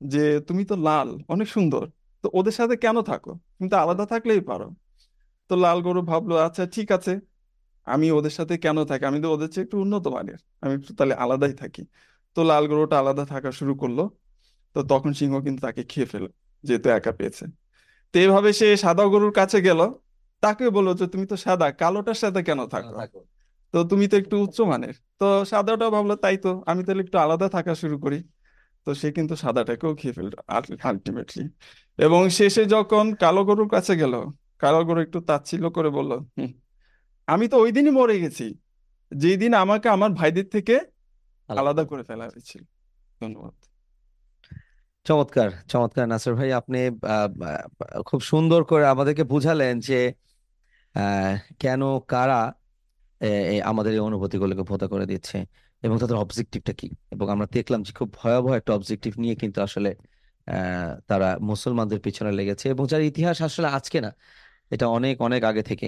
C: যে, তুমি তো লাল, অনেক সুন্দর। তো ওদের সাথে কেন থাকো? তুমি তো আলাদা থাকলেই পারো। তো লাল গরু ভাবলো আচ্ছা ঠিক আছে। আমি ওদের সাথে কেন থাকি? আমি তো ওদের চেয়ে একটু উন্নত মানের। আমি একটু তাহলে আলাদাই থাকি। তো লাল গরুটা আলাদা থাকা শুরু করল। তো তখন সিংহ কিন্তু তাকে খেয়ে ফেলল যেহেতু একা পেয়েছে। তো এইভাবে সে সাদা গরুর কাছে গেল। তাকে বলল যে তুমি তো সাদা কালোটার সাথে কেন থাকো? তো তুমি তো একটু উচ্চ মানের। তো সাদাটা ভাবলো তাই তো আমি তাহলে একটু আলাদা থাকা শুরু করি। তো সে কিন্তু সাদাটাকেও খেয়ে ফেলল আলটিমেটলি এবং শেষে যখন কালো গরুর কাছে গেল কালো গরু একটু তাচ্ছিল্য করে বলল আমি তো ওই দিনই মরে গেছি। যেই দিন আমাকে আমার ভাইদের থেকে আলাদা করে ফেলা হয়েছিল। ধন্যবাদ।
A: চমৎকার চমৎকার নাসির ভাই। আপনি খুব সুন্দর করে আমাদেরকে বুঝালেন যে আহ, কেন কারা আমাদের এই অনুভূতিগুলোকে ভোতা করে দিচ্ছে। এবং তাদের অবজেক্টিভটা কি? এবং আমরা দেখলাম যে খুব ভয়াবহ একটা অবজেক্টিভ নিয়ে কিন্তু আসলে তারা মুসলমানদের পিছনে লেগেছে এবং যার ইতিহাস আসলে আজকে না, এটা অনেক অনেক আগে থেকে।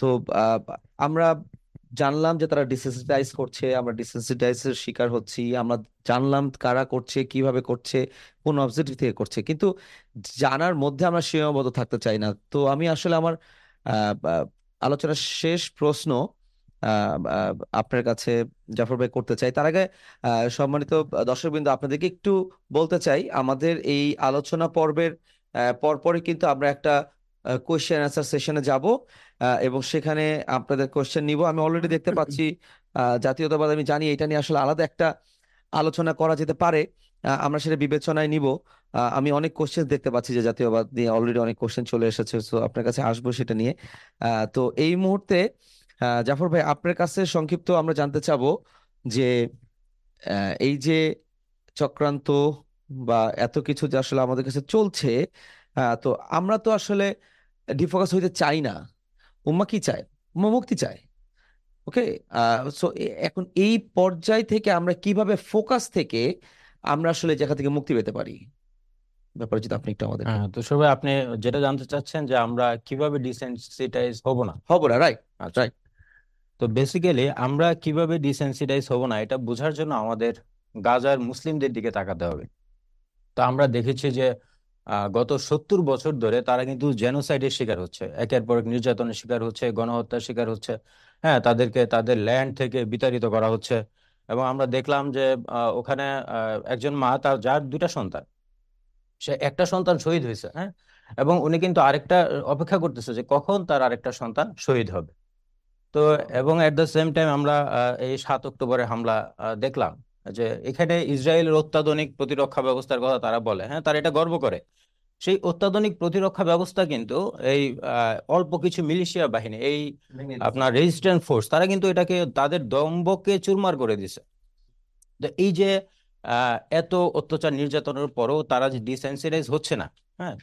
A: তো আমরা জানলাম যে তারা ডিসেন্সিটাইজ করছে, আমরা ডিসেন্সিটাইজের শিকার হচ্ছি, আমরা জানলাম কারা করছে, কীভাবে করছে, কোন অবজেক্টিভ থেকে করছে, কিন্তু জানার মধ্যে আমরা সীমাবদ্ধ থাকতে চাই না। তো আমি আসলে আমার আলোচনার শেষ প্রশ্ন আপনার কাছে জাফর ভাই করতে চাই। তার আগে সম্মানিত দর্শকবৃন্দ, আপনাদেরকে একটু বলতে চাই, আমাদের এই আলোচনা পর্বের পরপরই কিন্তু আমরা একটা কোয়েশ্চেন অ্যান্সার সেশনে যাব। এবং সেখানে আপনাদের কোয়েশ্চেন নিব। আমি অলরেডি দেখতে পাচ্ছি জাতীয়তাবাদ আমি জানি, এটা নিয়ে আসলে আলাদা একটা আলোচনা করা যেতে পারে। আমরা সেটা বিবেচনায় নিব। আমি অনেক কোশ্চেন দেখতে পাচ্ছি যে জাতীয়বাদ নিয়ে অলরেডি অনেক কোশ্চেন চলে এসেছে তো আপনার কাছে আসব সেটা নিয়ে। তো এই মুহূর্তে জাফর ভাই আপনার কাছে সংক্ষিপ্ত আমরা জানতে চাবো যে এই যে চক্রান্ত বা এত কিছু যে আসলে আমাদের কাছে চলছে তো আমরা তো আসলে ডিফোকাস হইতে চাই না। উম্মা কি চায়? উম্মা মুক্তি চায়। ওকে? সো এখন এই পর্যায় থেকে আমরা কীভাবে ফোকাস থেকে আমরা আসলে জায়গা থেকে মুক্তি পেতে পারি? ব্যাপারে যদি আপনি একটু আমাদের
D: হ্যাঁ তো সবাই আপনি যেটা জানতে চাচ্ছেন যে আমরা কীভাবে ডিসেনসিটাইজ হব না?
A: হব না রাইট
D: আচ্ছা। তো বেসিক্যালি আমরা কীভাবে ডিসেন্সিটাইজ হব না, এটা বোঝার জন্য আমাদের গাজার মুসলিমদের দিকে তাকাতে হবে। তো আমরা দেখেছি যে গত সত্তর বছর ধরে তারা কিন্তু জেনোসাইডের শিকার হচ্ছে। একের পর এক নির্যাতনের শিকার হচ্ছে, গণহত্যার শিকার হচ্ছে। হ্যাঁ তাদেরকে তাদের ল্যান্ড থেকে বিতাড়িত করা হচ্ছে। এবং আমরা দেখলাম যে ওখানে একজন মা, তার, যার দুটা সন্তান। সে একটা সন্তান শহীদ হয়েছে হ্যাঁ? এবং উনি কিন্তু আরেকটা অপেক্ষা করতেছে যে কখন তার আরেকটা সন্তান শহীদ হবে। তো এবং এট দ্য সেম টাইম আমরা এই সাত অক্টোবরের হামলা দেখলাম যে এখানে ইসরায়েলের অত্যাধুনিক প্রতিরক্ষা ব্যবস্থার কথা তারা বলে হ্যাঁ তারা এটা গর্ব করে। সেই অত্যাধুনিক প্রতিরক্ষা ব্যবস্থা কিন্তু এই অল্প কিছু মিলিশিয়া বাহিনী এই আপনার রেজিস্ট্যান্ট ফোর্স তারা কিন্তু এটাকে তাদের দম্ভকে চুরমার করে দিছে তো এই যে আহ, এত অত্যাচার নির্যাতনের পরও তারা যে ডিসেন্সিটাইজ হচ্ছে না হ্যাঁ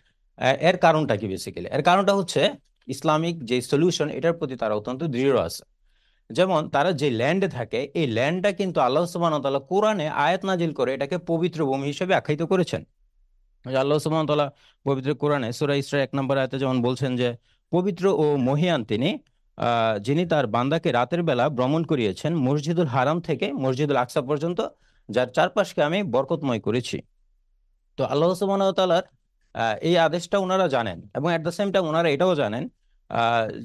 D: এর কারণটা কি বেসিক্যালি এর কারণটা হচ্ছে ইসলামিক যে সলিউশন এটার প্রতি তারা অত্যন্ত দৃঢ় আছে। যেমন তারা যে ল্যান্ডে থাকে এই ল্যান্ডটা কিন্তু আল্লাহ ওয়া কোরআনে আয়াত নাজিল করে এটাকে পবিত্র ভূমি হিসেবে আখ্যায়িত করেছেন। আল্লাহ তাআলা পবিত্র কোরআনে সূরা ইসরা এক নম্বর আয়াতে যেমন বলছেন যে পবিত্র ও মহিয়ান তিনি যিনি তার বান্দাকে রাতের বেলা ভ্রমণ করিয়েছেন মসজিদুল হারাম থেকে মসজিদুল আকসা পর্যন্ত যার চারপাশকে আমি বরকতময় করেছি। তো আল্লাহ আহ, এই আদেশটা ওনারা জানেন এবং অ্যাট দ্য সেম টাইম ওনারা এটাও জানেন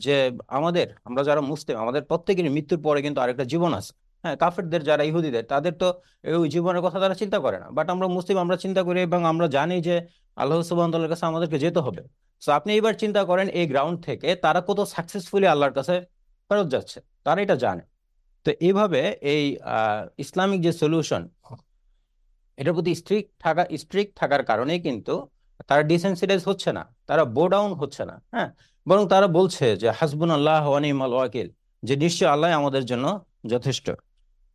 D: যে আমাদের, আমরা যারা মুসলিম, আমাদের প্রত্যেকেরই মৃত্যুর পরে কিন্তু আরেকটা জীবন আছে। হ্যাঁ কাফেরদের যারা ইহুদিদের, তাদের তো ওই জীবনের কথা তারা চিন্তা করে না। বাট আমরা মুসলিম, আমরা চিন্তা করি এবং আমরা জানি যে আল্লাহ সুবহানাহু কাছে আমাদেরকে যেতে হবে। তো আপনি এবার চিন্তা করেন এই গ্রাউন্ড থেকে তারা কত সাকসেসফুলি আল্লাহর কাছে ফেরত যাচ্ছে? তারা এটা জানে। তো এইভাবে এই ইসলামিক যে সলিউশন এটার প্রতি স্ট্রিক্ট থাকা স্ট্রিক্ট থাকার কারণেই কিন্তু তারা ডিসেন্সিটাইজ হচ্ছে না, তারা বো ডাউন হচ্ছে না হ্যাঁ? বরং তারা বলছে যে হাসবুন আল্লাহ ওয়ানিমাল ওয়াকিল যে নিশ্চয় আল্লাহ আমাদের জন্য যথেষ্ট।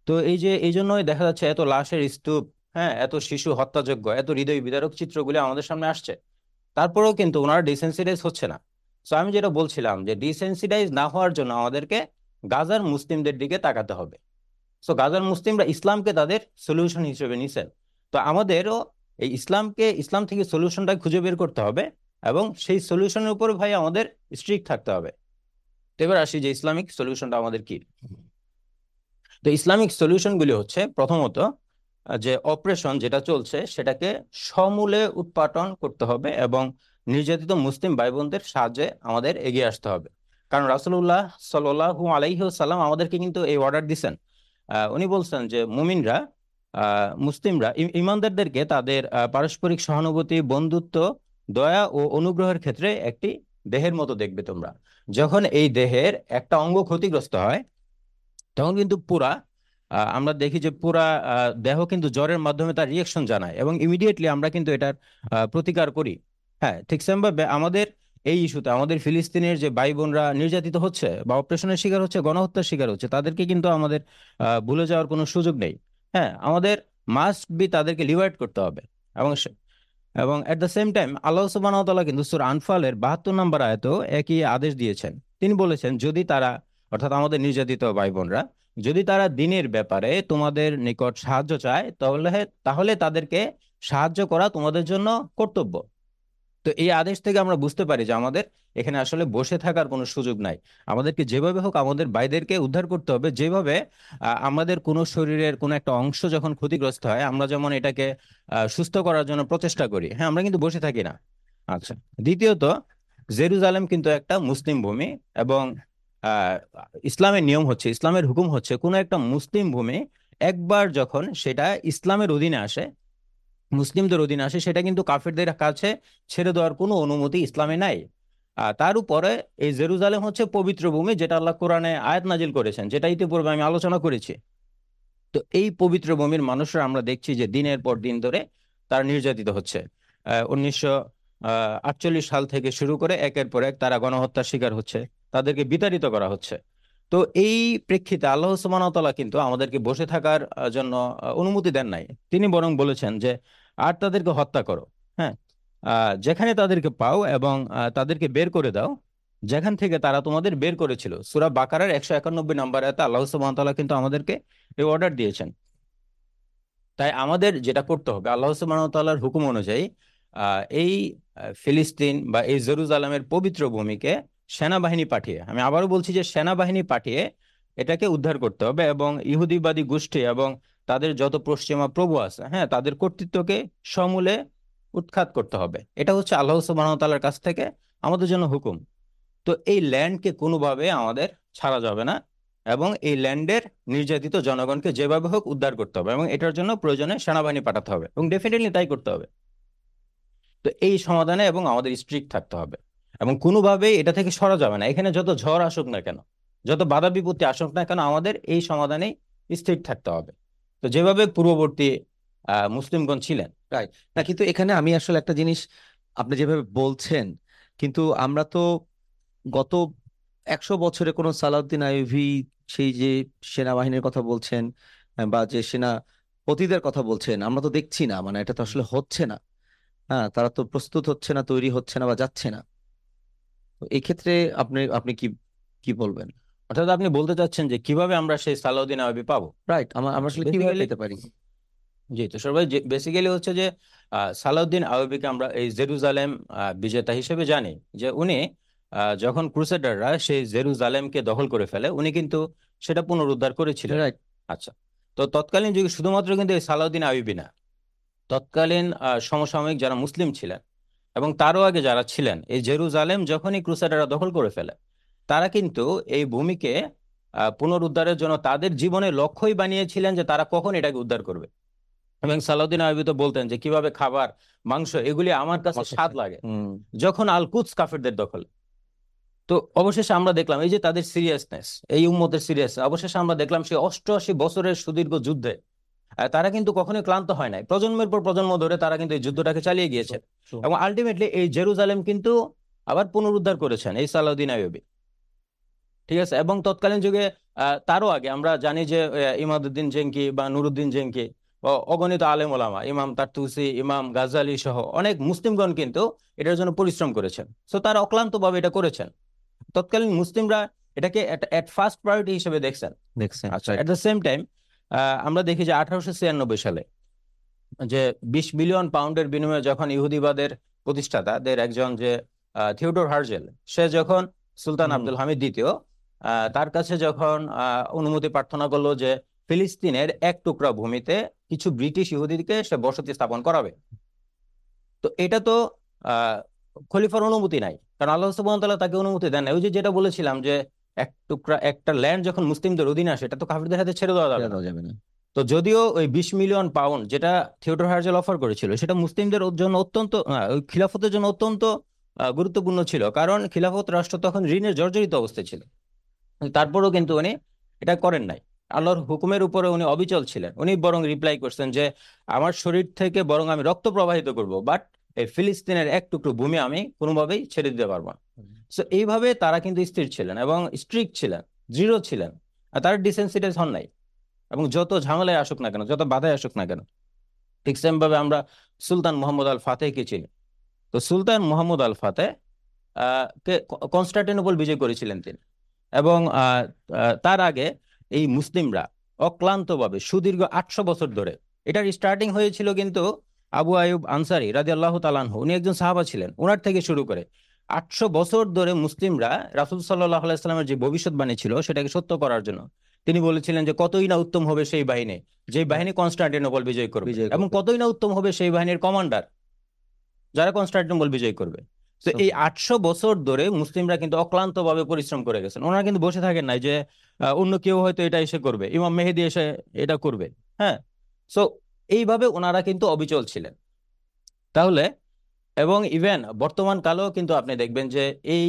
D: তো এই যে, এই জন্যই দেখা যাচ্ছে এত লাশের স্তূপ হ্যাঁ? এত শিশু হত্যাযোগ্য এত হৃদয় বিদারক চিত্রগুলি আমাদের সামনে আসছে। তারপরেও কিন্তু ওনারা ডিসেন্সিটাইজ হচ্ছে না। তো আমি যেটা বলছিলাম যে ডিসেন্সিটাইজ না হওয়ার জন্য আমাদেরকে গাজার মুসলিমদের দিকে তাকাতে হবে। সো গাজার মুসলিমরা ইসলামকে তাদের সলিউশন হিসেবে নিছেন। তো আমাদেরও এই ইসলামকে, ইসলাম থেকে সলিউশনটা খুঁজে বের করতে হবে এবং সেই সলিউশনের উপর ভাই আমাদের স্ট্রিক্ট থাকতে হবে। তো এবার আসি যে ইসলামিক সলিউশনটা আমাদের কি? তো ইসলামিক সলিউশনগুলি হচ্ছে প্রথমত যে অপারেশন যেটা চলছে সেটাকে সমূলে উৎপাটন করতে হবে এবং নির্যাতিত মুসলিম ভাই বোনদের সাহায্যে আমাদের এগিয়ে আসতে হবে। কারণ রাসূলুল্লাহ সাল্লাল্লাহু আলাইহি ওয়াসাল্লাম আমাদেরকে কিন্তু এই অর্ডার দিচ্ছেন উনি বলছেন যে মুমিনরা মুসলিমরা ইমানদারদেরকে তাদের পারস্পরিক সহানুভূতি, বন্ধুত্ব, দয়া ও অনুগ্রহের ক্ষেত্রে একটি দেহের মতো দেখবে তোমরা। যখন এই দেহের একটা অঙ্গ ক্ষতিগ্রস্ত হয়, তখন কিন্তু পুরা আমরা দেখি যে পুরা দেহ কিন্তু জ্বরের মাধ্যমে তার রিয়েকশন জানায় এবং ইমিডিয়েটলি আমরা কিন্তু এটার প্রতিকার করি। হ্যাঁ ঠিক সেমভাবে আমাদের এই ইস্যুতে, আমাদের ফিলিস্তিনের যে ভাই বোনরা নির্যাতিত হচ্ছে বা অপারেশনের শিকার হচ্ছে, গণহত্যার শিকার হচ্ছে, তাদেরকে কিন্তু আমাদের ভুলে যাওয়ার কোনো সুযোগ নেই। হ্যাঁ আমাদের মাস্ট বি তাদেরকে লিভার্ট করতে হবে। এবং এবং এট দ্য সেম টাইম আল্লাহ সুবাহতাল্লাহ কিন্তু সুর আনফালের বাহাত্তর নম্বর আয়তেও একই আদেশ দিয়েছেন। তিনি বলেছেন, যদি তারা, অর্থাৎ আমাদের নির্যাতিত ভাই বোনরা যদি তারা দিনের ব্যাপারে তোমাদের নিকট সাহায্য চায়, তাহলে তাহলে তাদেরকে সাহায্য করা তোমাদের জন্য কর্তব্য। তো এই আদেশ থেকে আমরা বুঝতে পারি যে আমাদের এখানে আসলে বসে থাকার কোনো সুযোগ নাই। আমাদেরকে যেভাবে হোক আমাদের বাইদেরকে উদ্ধার করতে হবে। যেভাবে আমাদের কোনো শরীরের কোনো একটা অংশ যখন ক্ষতিগ্রস্ত হয়, আমরা যেমন এটাকে সুস্থ করার জন্য প্রচেষ্টা করি। হ্যাঁ আমরা কিন্তু বসে থাকি না। আচ্ছা দ্বিতীয়ত, জেরুজালেম কিন্তু একটা মুসলিম ভূমি এবং ইসলামের নিয়ম হচ্ছে, ইসলামের হুকুম হচ্ছে, কোনো একটা মুসলিম ভূমি একবার যখন সেটা ইসলামের অধীনে আসে মুসলিমদের অধীনে আসে, সেটা কিন্তু কাফেরদের কাছে ছেড়ে দেওয়ার কোনো অনুমতি ইসলামে নাই। তার উপরে এই জেরুজালেম হচ্ছে পবিত্র ভূমি, যেটা আল্লাহ কোরআনে আয়াত নাজিল করেছেন, যেটা ইতিপূর্বে আমি আলোচনা করেছি। তো এই পবিত্র ভূমির মানুষরা আমরা দেখছি যে দিনের পর দিন ধরে তারা নির্যাতিত হচ্ছে। উনিশশো আটচল্লিশ সাল থেকে শুরু করে একের পর এক তারা গণহত্যার শিকার হচ্ছে, তাদেরকে বিতাড়িত করা হচ্ছে। তো এই প্রেক্ষিতে আল্লাহ তাআলা কিন্তু আমাদেরকে বসে থাকার জন্য অনুমতি দেন নাই। তিনি বরং বলেছেন যে, আর তাদেরকে হত্যা করো। হ্যাঁ? যেখানে তাদেরকে পাও এবং তাদেরকে বের করে দাও, যেখান থেকে তারা তোমাদের বের করেছিল। সুরা বাকারার একশো একানব্বই নম্বর আয়াতে আল্লাহ তাআলা কিন্তু আমাদেরকে এই অর্ডার দিয়েছেন। তাই আমাদের যেটা করতে হবে, আল্লাহ সুবহানাহু হুকুম অনুযায়ী এই ফিলিস্তিন বা এই জেরুজালেমের পবিত্র ভূমিকে সেনাবাহিনী পাঠিয়ে, আমি আবারও বলছি যে সেনাবাহিনী পাঠিয়ে এটাকে উদ্ধার করতে হবে এবং ইহুদিবাদী গোষ্ঠী এবং তাদের যত পশ্চিমা প্রভু আছে হ্যাঁ তাদের কর্তৃত্বকে সমূলে উৎখাত করতে হবে। এটা হচ্ছে আল্লাহ ওয়া কাছ থেকে আমাদের জন্য হুকুম। তো এই ল্যান্ডকে কোনোভাবে আমাদের ছাড়া যাবে না এবং এই ল্যান্ডের নির্যাতিত জনগণকে যেভাবে হোক উদ্ধার করতে হবে এবং এটার জন্য প্রয়োজনে সেনাবাহিনী পাঠাতে হবে এবং ডেফিনেটলি তাই করতে হবে। তো এই সমাধানে এবং আমাদের স্ট্রিক্ট থাকতে হবে। এবং কোনোভাবেই এটা থেকে সরা যাবে না। এখানে যত ঝড় আসুক না কেন, যত বাধা বিপত্তি আসুক না কেন, আমাদের এই সমাধানেই স্থির থাকতে হবে। তো যেভাবে পূর্ববর্তী মুসলিমগণ ছিলেন
A: না, কিন্তু এখানে আমি আসলে একটা জিনিস আপনি যেভাবে বলছেন, কিন্তু আমরা তো গত একশো বছরে কোনো সালাউদ্দিন আইভি সেই যে সেনাবাহিনীর কথা বলছেন বা যে সেনাপতিদের কথা বলছেন, আমরা তো দেখছি না মানে এটা তো আসলে হচ্ছে না। হ্যাঁ তারা তো প্রস্তুত হচ্ছে না, তৈরি হচ্ছে না বা যাচ্ছে না। তো এই ক্ষেত্রে আপনি আপনি কি কি বলবেন?
D: অর্থাৎ আপনি বলতে চাচ্ছেন যে কীভাবে আমরা সেই সালাউদ্দিন আইয়ুবী পাবো?
A: রাইট আমরা আসলে কীভাবে পেতে পারি?
D: জি তো সবাই বেসিক্যালি হচ্ছে যে সালাউদ্দিন আইয়ুবীকে আমরা এই জেরুজালেম বিজেতা হিসেবে জানি যে উনি আহ, যখন ক্রুসেডাররা সেই জেরুজালেমকে দখল করে ফেলে উনি কিন্তু সেটা পুনরুদ্ধার করেছিলেন।
A: রাইট
D: আচ্ছা তো তৎকালীন যুগে শুধুমাত্র কিন্তু এই সালাউদ্দিন আইয়ুবী না তৎকালীন আহ, সমসাময়িক যারা মুসলিম ছিলেন এবং তারও আগে যারা ছিলেন এই জেরুজালেম যখনই ক্রুসেডাররা দখল করে ফেলে তারা কিন্তু এই ভূমিকে পুনরুদ্ধারের জন্য তাদের জীবনের লক্ষ্যই বানিয়েছিলেন যে তারা কখন এটাকে উদ্ধার করবে। এবং সালাউদ্দিন আইয়ুবী তো বলতেন যে কীভাবে খাবার মাংস এগুলি আমার কাছে স্বাদ লাগে। যখন আল কুদস কাফেরদের দখলে তো অবশেষে আমরা দেখলাম এই যে তাদের সিরিয়াসনেস এই উম্মতের সিরিয়াস অবশেষে আমরা দেখলাম সেই অষ্টআশি বছরের সুদীর্ঘ যুদ্ধে তারা কিন্তু কখনোই ক্লান্ত হয় নাই। প্রজন্মের পর প্রজন্ম ধরে তারা কিন্তু এই যুদ্ধটাকে চালিয়ে গিয়েছে এবং আলটিমেটলি এই জেরুজালেম কিন্তু আবার পুনরুদ্ধার করেছেন এই সালাউদ্দিন আইয়ুবী। ঠিক আছে? এবং তৎকালীন যুগে তারও আগে আমরা জানি যে ইমাদুদ্দিন জেঙ্কি বা নুরুদ্দিন জেঙ্কি অগণিত আলেম ওলামা ইমাম তারতুসি ইমাম গাজালি সহ অনেক মুসলিমগণ কিন্তু এটার জন্য পরিশ্রম করেছেন। সো তারা অক্লান্তভাবে এটা করেছেন। তৎকালীন মুসলিমরা এটাকে এট ফার্স্ট প্রায়োরিটি হিসেবে দেখছেন।
A: দেখছেন
D: আচ্ছা এট দ্য সেম টাইম আমরা দেখি যে আঠারোশো ছিয়ানব্বই সালে যে বিশ বিলিয়ন পাউন্ডের বিনিময়ে যখন ইহুদিবাদের প্রতিষ্ঠাতাদের একজন যে থিওডোর হার্জেল সে যখন সুলতান আব্দুল হামিদ দ্বিতীয় তার কাছে যখন আহ, অনুমতি প্রার্থনা করল যে ফিলিস্তিনের এক টুকরা ভূমিতে কিছু ব্রিটিশ ইহুদিকে সে বসতি স্থাপন করাবে। তো এটা তো আহ খলিফার অনুমতি নাই। কারণ আল্লাহ তাআলা তাকে অনুমতি দেন না ওই যে যেটা বলেছিলাম যে এক টুকরা একটা ল্যান্ড যখন মুসলিমদের অধীনে আসে এটা তো কাফিরদের হাতে ছেড়ে দেওয়া যাবে না। তো যদিও ওই বিশ মিলিয়ন পাউন্ড যেটা থিয়েটার হার্জেল অফার করেছিল সেটা মুসলিমদের জন্য অত্যন্ত খিলাফতের জন্য অত্যন্ত আহ, গুরুত্বপূর্ণ ছিল। কারণ খিলাফত রাষ্ট্র তখন ঋণের জর্জরিত অবস্থায় ছিল। তারপরেও কিন্তু উনি এটা করেন নাই। আল্লাহর হুকুমের উপরে উনি অবিচল ছিলেন। উনি বরং রিপ্লাই করছেন যে আমার শরীর থেকে বরং আমি রক্ত প্রবাহিত করব বাট এই ফিলিস্তিনের এক টুকরো ভূমি আমি কোনোভাবেই ছেড়ে দিতে পারব না। সো এইভাবে তারা কিন্তু স্থির ছিলেন এবং স্ট্রিক্ট ছিলেন দৃঢ় ছিলেন। আর তারা ডিসেন্সিটাইজ হন নাই। এবং যত ঝামেলায় আসুক না কেন যত বাধায় আসুক না কেন ঠিক সেম ভাবে আমরা সুলতান মোহাম্মদ আল ফাতেহকে চিনি। তো সুলতান মোহাম্মদ আল ফাতেহ আহ, কনস্টান্টিনোপল বিজয় করেছিলেন তিনি। এবং তার আগে এই মুসলিমরা অক্লান্তভাবে সুদীর্ঘ আটশো বছর ধরে এটার স্টার্টিং হয়েছিল কিন্তু আবু আয়ুব আনসারি রাজি আল্লাহ তালানহু উনি একজন সাহাবা ছিলেন ওনার থেকে শুরু করে আটশো বছর ধরে মুসলিমরা রাসুল সাল্লাহ আলাইস্লামের যে ভবিষ্যৎবাণী ছিল সেটাকে সত্য করার জন্য তিনি বলেছিলেন যে কতই না উত্তম হবে সেই বাহিনী যে বাহিনী কনস্টান্টিনোপল বিজয় করবে এবং কতই না উত্তম হবে সেই বাহিনীর কমান্ডার যারা কনস্টান্টিনোপল বিজয় করবে। তো এই আটশো বছর ধরে মুসলিমরা কিন্তু অক্লান্তভাবে পরিশ্রম করে গেছেন। ওনারা কিন্তু বসে থাকেন নাই যে অন্য কেউ হয়তো এটা এসে করবে ইমাম মেহেদি এসে এটা করবে হ্যাঁ? সো এইভাবে ওনারা কিন্তু অবিচল ছিলেন। তাহলে এবং ইভেন বর্তমান কালেও কিন্তু আপনি দেখবেন যে এই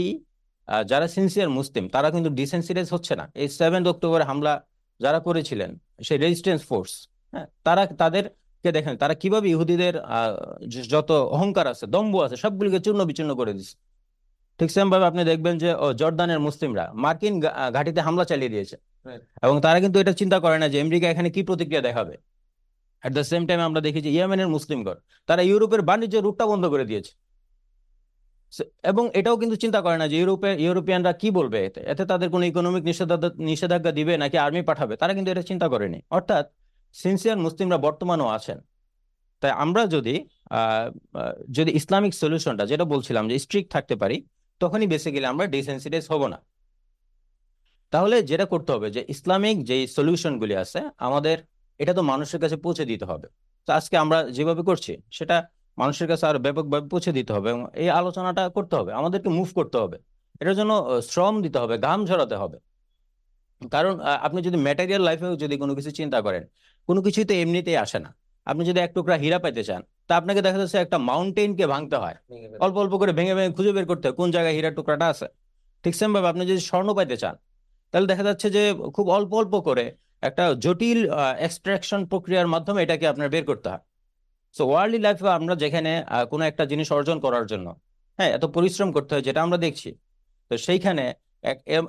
D: যারা সিনসিয়ার মুসলিম তারা কিন্তু ডিসেন্সিটাইজ হচ্ছে না। এই সেভেন্থ অক্টোবর হামলা যারা করেছিলেন সেই রেজিস্ট্যান্স ফোর্স হ্যাঁ তারা তাদেরকে দেখেন তারা কীভাবে ইহুদিদের আহ, যত অহংকার আছে দম্ভ আছে সবগুলিকে চূর্ণ বিচূর্ণ করে দিচ্ছে ঠিক সেম ভাবে আপনি দেখবেন যে ও, জর্দানের মুসলিমরা মার্কিন ঘাঁটিতে হামলা চালিয়ে দিয়েছে। এবং তারা কিন্তু এটা চিন্তা করে না যে আমেরিকা এখানে কি প্রতিক্রিয়া দেখাবে। অ্যাট দ্য সেম টাইম আমরা দেখি যে ইয়েমেনের মুসলিমগণ তারা ইউরোপের বাণিজ্য রুটটা বন্ধ করে দিয়েছে। এবং এটাও কিন্তু চিন্তা করে না যে ইউরোপে, ইউরোপিয়ানরা কি বলবে? এতে এতে তাদের কোনো ইকোনমিক নিষেধাজ্ঞা নিষেধাজ্ঞা দিবে নাকি আর্মি পাঠাবে? তারা কিন্তু এটা চিন্তা করেনি। অর্থাৎ সিনসিয়ার মুসলিমরা বর্তমানেও আছেন। তাই আমরা যদি যদি ইসলামিক সলিউশনটা যেটা বলছিলাম যে স্ট্রিক্ট থাকতে পারি, তখনই বেসিক্যালি আমরা ডিসেন্সিটাইজ হব না। তাহলে যেটা করতে হবে যে ইসলামিক যে সলিউশনগুলি আছে, আমাদের এটা তো মানুষের কাছে পৌঁছে দিতে হবে। তো আজকে আমরা যেভাবে করছি সেটা মানুষের কাছে আরও ব্যাপকভাবে পৌঁছে দিতে হবে এবং এই আলোচনাটা করতে হবে। আমাদেরকে মুভ করতে হবে। এটার জন্য শ্রম দিতে হবে ঘাম ঝরাতে হবে। কারণ আপনি যদি ম্যাটেরিয়াল লাইফেও যদি কোনো কিছু চিন্তা করেন কোনো কিছুই তো এমনিতেই আসে না। আপনি যদি এক টুকরা হীরা পাইতে চান তা আপনাকে দেখা যাচ্ছে একটা মাউন্টেনকে ভাঙতে হয়। অল্প অল্প করে ভেঙে ভেঙে খুঁজে বের করতে হয় কোন জায়গায় হীরার টুকরাটা আছে। ঠিক সেম ভাবে আপনি যদি স্বর্ণ পাইতে চান তাহলে দেখা যাচ্ছে যে খুব অল্প অল্প করে একটা জটিল এক্সট্রাকশন প্রক্রিয়ার মাধ্যমে এটাকে আপনার বের করতে হয়। সো ওয়ার্ল্ডলি লাইফে আমরা যেখানে কোনো একটা জিনিস অর্জন করার জন্য হ্যাঁ এত পরিশ্রম করতে হয় যেটা আমরা দেখছি, তো সেইখানে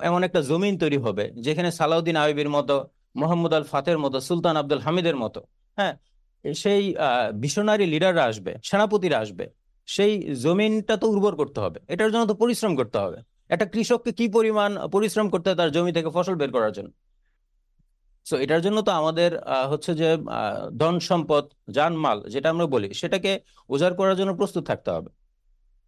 D: এমন একটা জমিন তৈরি হবে যেখানে সালাউদ্দিন আইবির মতো, মোহাম্মদ আল ফাতের মতো, সুলতান আব্দুল হামিদের মতো হ্যাঁ সেই ভিশনারি লিডাররা আসবে, সেনাপতিরা আসবে, সেই জমিনটা তো উর্বর করতে হবে, এটার জন্য তো পরিশ্রম করতে হবে। একটা কৃষককে কি পরিমাণ পরিশ্রম করতে হয় তার জমি থেকে ফসল বের করার জন্য? সো এটার জন্য তো আমাদের আহ, হচ্ছে যে ধন সম্পদ জানমাল যেটা আমরা বলি সেটাকে উজাড় করার জন্য প্রস্তুত থাকতে হবে।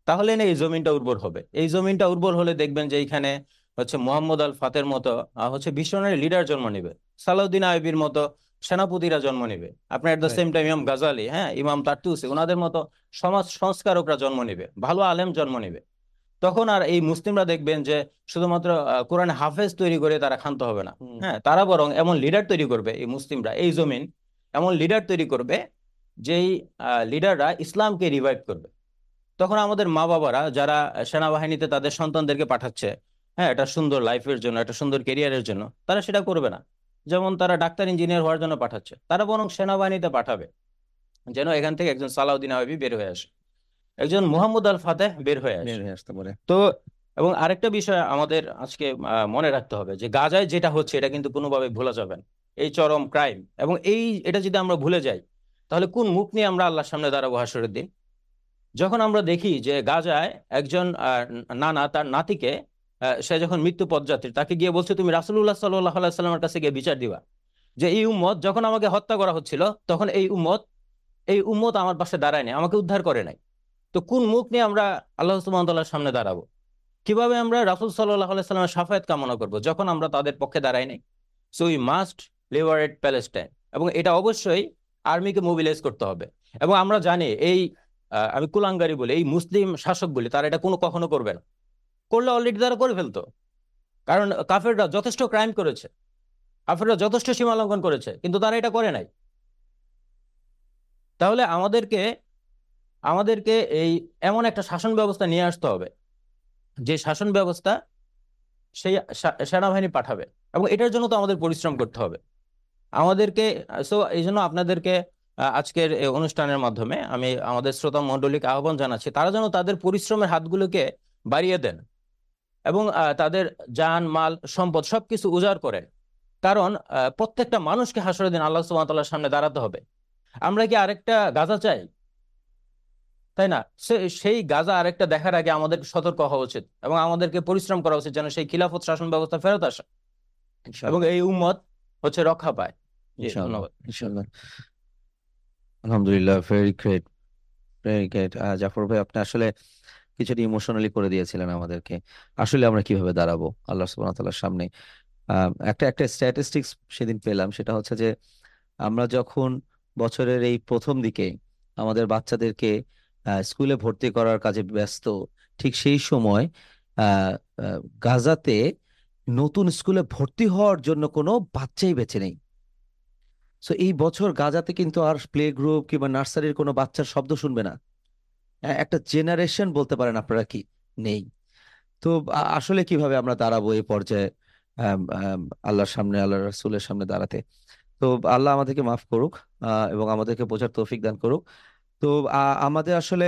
D: তাহলে না এই জমিনটা উর্বর হবে। এই জমিনটা উর্বর হলে দেখবেন যে এইখানে হচ্ছে মোহাম্মদ আল ফাতের মতো হচ্ছে ভিশনারি লিডার জন্ম নেবে। সালাউদ্দিন আইবির মতো সেনাপতিরা জন্ম নেবে। আপনার এট দ্য সেম টাইম ইমাম গাজালি হ্যাঁ? ইমাম তার্তুসি ওনাদের মতো সমাজ সংস্কারকরা জন্ম নেবে। ভালো আলেম জন্ম নেবে। তখন আর এই মুসলিমরা দেখবেন যে শুধুমাত্র কোরআন হাফেজ তৈরি করে তারা ক্ষান্ত হবে না। হ্যাঁ তারা বরং এমন লিডার তৈরি করবে এই মুসলিমরা এই জমিন এমন লিডার তৈরি করবে যেই লিডাররা ইসলামকে রিভাইভ করবে। তখন আমাদের মা বাবারা যারা সেনাবাহিনীতে তাদের সন্তানদেরকে পাঠাচ্ছে হ্যাঁ একটা সুন্দর লাইফের জন্য একটা সুন্দর কেরিয়ারের জন্য তারা সেটা করবে না। যেমন তারা ডাক্তার ইঞ্জিনিয়ার হওয়ার জন্য পাঠাচ্ছে তারা বরং সেনাবাহিনীতে পাঠাবে যেন এখান থেকে একজন সালাউদ্দিন আইবি বের হয়ে আসে। একজন মুহাম্মদ আল ফাতেহ বের হয়ে আসে
A: বের হয়ে আসতে পারে
D: তো এবং আরেকটা বিষয় আমাদের আজকে মনে রাখতে হবে যে গাজায় যেটা হচ্ছে এটা কিন্তু কোনোভাবে ভোলা যাবে না। এই চরম ক্রাইম। এবং এই এটা যদি আমরা ভুলে যাই তাহলে কোন মুখ নিয়ে আমরা আল্লাহর সামনে দাঁড়াবো হাসরের দিন? যখন আমরা দেখি যে গাজায় একজন আহ, নানা তার নাতিকে আহ, সে যখন মৃত্যু পদযাত্রী তাকে গিয়ে বলছে তুমি রাসূলুল্লাহ সাল্লাহ সাল্লামের কাছে গিয়ে বিচার দিবা। যে এই উম্মত যখন আমাকে হত্যা করা হচ্ছিল তখন এই উম্মত এই উম্মত আমার পাশে দাঁড়ায়নি আমাকে উদ্ধার করে নাই। তো কোন মুখ নিয়ে আমরা আল্লাহ সুবহানাহুর সামনে দাঁড়াবো? কীভাবে আমরা রাসূল সাল্লাহ সাল্লামের সাফায়াত কামনা করব যখন আমরা তাদের পক্ষে দাঁড়াই নাই? So we must liberate Palestine এবং এটা অবশ্যই আর্মিকে মোবিলাইজ করতে হবে। এবং আমরা জানি এই আমি কুলাঙ্গারি বলি, এই মুসলিম শাসক বলি, তারা এটা কোনো কখনো করবে না। করলে অলরেডি তারা করে ফেলতো। কারণ কাফেররা যথেষ্ট ক্রাইম করেছে। কাফেররা যথেষ্ট সীমালঙ্ঘন করেছে, কিন্তু তারা এটা করে নাই। তাহলে আমাদেরকে আমাদেরকে এই এমন একটা শাসন ব্যবস্থা নিয়ে আসতে হবে, যে শাসন ব্যবস্থা সেই সেনাবাহিনী পাঠাবে এবং এটার জন্য তো আমাদের পরিশ্রম করতে হবে। আমাদেরকে সো এই জন্য আপনাদেরকে আজকের অনুষ্ঠানের মাধ্যমে আমি আমাদের শ্রোতা মণ্ডলীকে আহ্বান জানাচ্ছি, তারা যেন তাদের পরিশ্রমের হাতগুলোকে বাড়িয়ে দেন এবং তাদের জান মাল, সম্পদ সবকিছু উজাড় করেন। কারণ প্রত্যেকটা মানুষকে হাসরের দিন আল্লাহ সামনে দাঁড়াতে হবে। আমরা কি আরেকটা গাজা চাই? তাই না? সেই গাজা আরেকটা দেখার আগে আমাদের সতর্ক হওয়া উচিত এবং আমাদেরকে পরিশ্রম করা উচিত যেন সেই খিলাফত শাসন ব্যবস্থা ফেরত আসে এবং এই উম্মত হচ্ছে রক্ষা পায়। ধন্যবাদ।
A: আলহামদুলিল্লাহ very great very great Jafar ভাই আপনি আসলে কিছুটা ইমোশনালি করে দিয়েছিলেন আমাদেরকে। আসলে আমরা কীভাবে দাঁড়াবো আল্লাহ সুবহানাহু তাআলার সামনে? আহ, একটা একটা স্ট্যাটিস্টিক্স সেদিন পেলাম সেটা হচ্ছে যে আমরা যখন বছরের এই প্রথম দিকে আমাদের বাচ্চাদেরকে স্কুলে ভর্তি করার কাজে ব্যস্ত, ঠিক সেই সময় গাজাতে নতুন স্কুলে ভর্তি হওয়ার জন্য কোনো বাচ্চাই বেঁচে নেই। সো এই বছর গাজাতে কিন্তু আর প্লে গ্রুপ কিংবা নার্সারির কোনো বাচ্চার শব্দ শুনবে না। একটা জেনারেশন বলতে পারেন আপনারা কি? নেই। তো আসলে কীভাবে আমরা দাঁড়াবো এই পর্যায়ে আল্লাহর সামনে আল্লাহ রাসূলের সামনে দাঁড়াতে? তো, আল্লাহ আমাদেরকে মাফ করুক এবং আমাদেরকে বোঝার তৌফিক দান করুক। তো আমাদের আসলে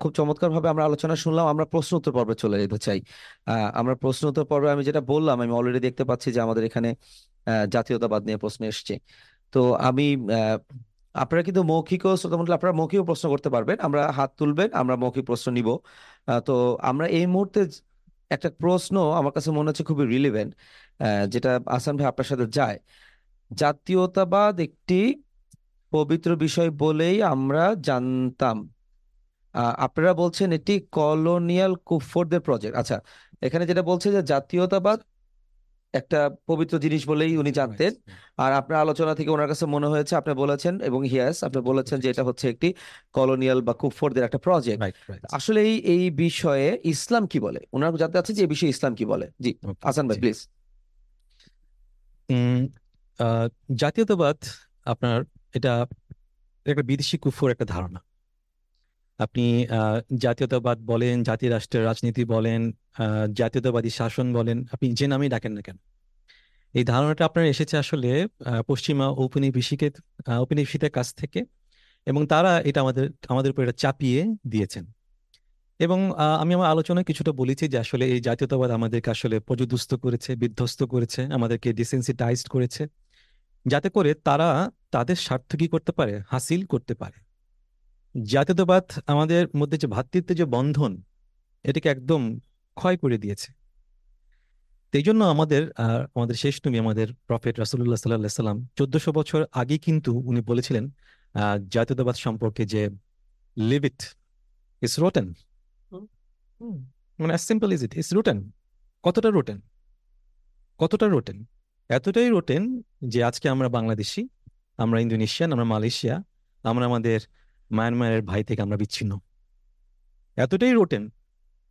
A: খুব চমৎকার ভাবে আমরা আলোচনা শুনলাম। আমরা প্রশ্ন উত্তর পর্বে চলে যেতে চাই। আমরা প্রশ্ন উত্তর পর্বে আমি যেটা বললাম, আমি অলরেডি দেখতে পাচ্ছি যে আমাদের এখানে জাতীয়তাবাদ নিয়ে প্রশ্ন এসছে। তো আমি আপনারা কিন্তু শ্রোতামণ্ডলী আপনারা মৌখিক প্রশ্ন করতে পারবেন। আমরা হাত তুলবেন, আমরা মৌখিক প্রশ্ন নিব। তো আমরা এই মুহূর্তে একটা প্রশ্ন আমার কাছে মনে হচ্ছে খুবই রিলেভেন্ট যেটা আসান ভাই আপনার সাথে যায়। জাতীয়তাবাদ একটি পবিত্র বিষয় বলেই আমরা জানতাম। আপনারা বলছেন এটি কলোনিয়াল কুফফরদের প্রজেক্ট আচ্ছা এখানে যেটা বলছে যে জাতীয়তাবাদ একটা পবিত্র জিনিস বলেই উনি জানতেন। আর আপনার আলোচনা থেকে ওনার কাছে মনে হয়েছে আপনি বলেছেন এবং হিয়াস আপনি বলেছেন যে এটা হচ্ছে একটি কলোনিয়াল বা কুফফরদের একটা প্রজেক্ট আসলে এই এই বিষয়ে ইসলাম কি বলে? ওনার জানতে আছে যে এই বিষয়ে ইসলাম কি বলে। জি আসান ভাই প্লিজ
B: উম, জাতীয়তাবাদ আপনার এটা একটা বিদেশি কুফর একটা ধারণা। আপনি জাতীয়তাবাদ বলেন জাতীয় রাষ্ট্রের রাজনীতি বলেন জাতীয়তাবাদী শাসন বলেন আপনি যে নামেই ডাকেন না কেন? এই ধারণাটা আপনার এসেছে আসলে পশ্চিমা ঔপনিবেশিকের আহ, ঔপনিবেশিকদের কাছ থেকে এবং তারা এটা আমাদের আমাদের উপর এটা চাপিয়ে দিয়েছেন। এবং আমি আমার আলোচনায় কিছুটা বলেছি যে আসলে এই জাতীয়তাবাদ আমাদেরকে আসলে পর্যদুস্ত করেছে বিধ্বস্ত করেছে আমাদেরকে ডিসেন্সিটাইজড করেছে। যাতে করে তারা তাদের স্বার্থ কি করতে পারে হাসিল করতে পারে। জাতীয়তাবাদ আমাদের মধ্যে যে ভ্রাতৃত্বের যে বন্ধন এটাকে একদম ক্ষয় করে দিয়েছে। এই জন্য আমাদের আমাদের শেষ তুমি আমাদের প্রফেট রাসূলুল্লাহ সাল্লাহ সাল্লাম চোদ্দশো বছর আগে কিন্তু উনি বলেছিলেন আহ, জাতীয়তাবাদ সম্পর্কে যে লিভ ইট ইস রোটেন মানে as simple is it is rotten কতটা রোটেন কতটা রোটেন এতটাই রোটেন যে আজকে আমরা বাংলাদেশি, আমরা ইন্দোনেশিয়ান, আমরা মালয়েশিয়া, আমরা আমাদের মায়ানমারের ভাই থেকে আমরা বিচ্ছিন্ন। এতটাই রোটেন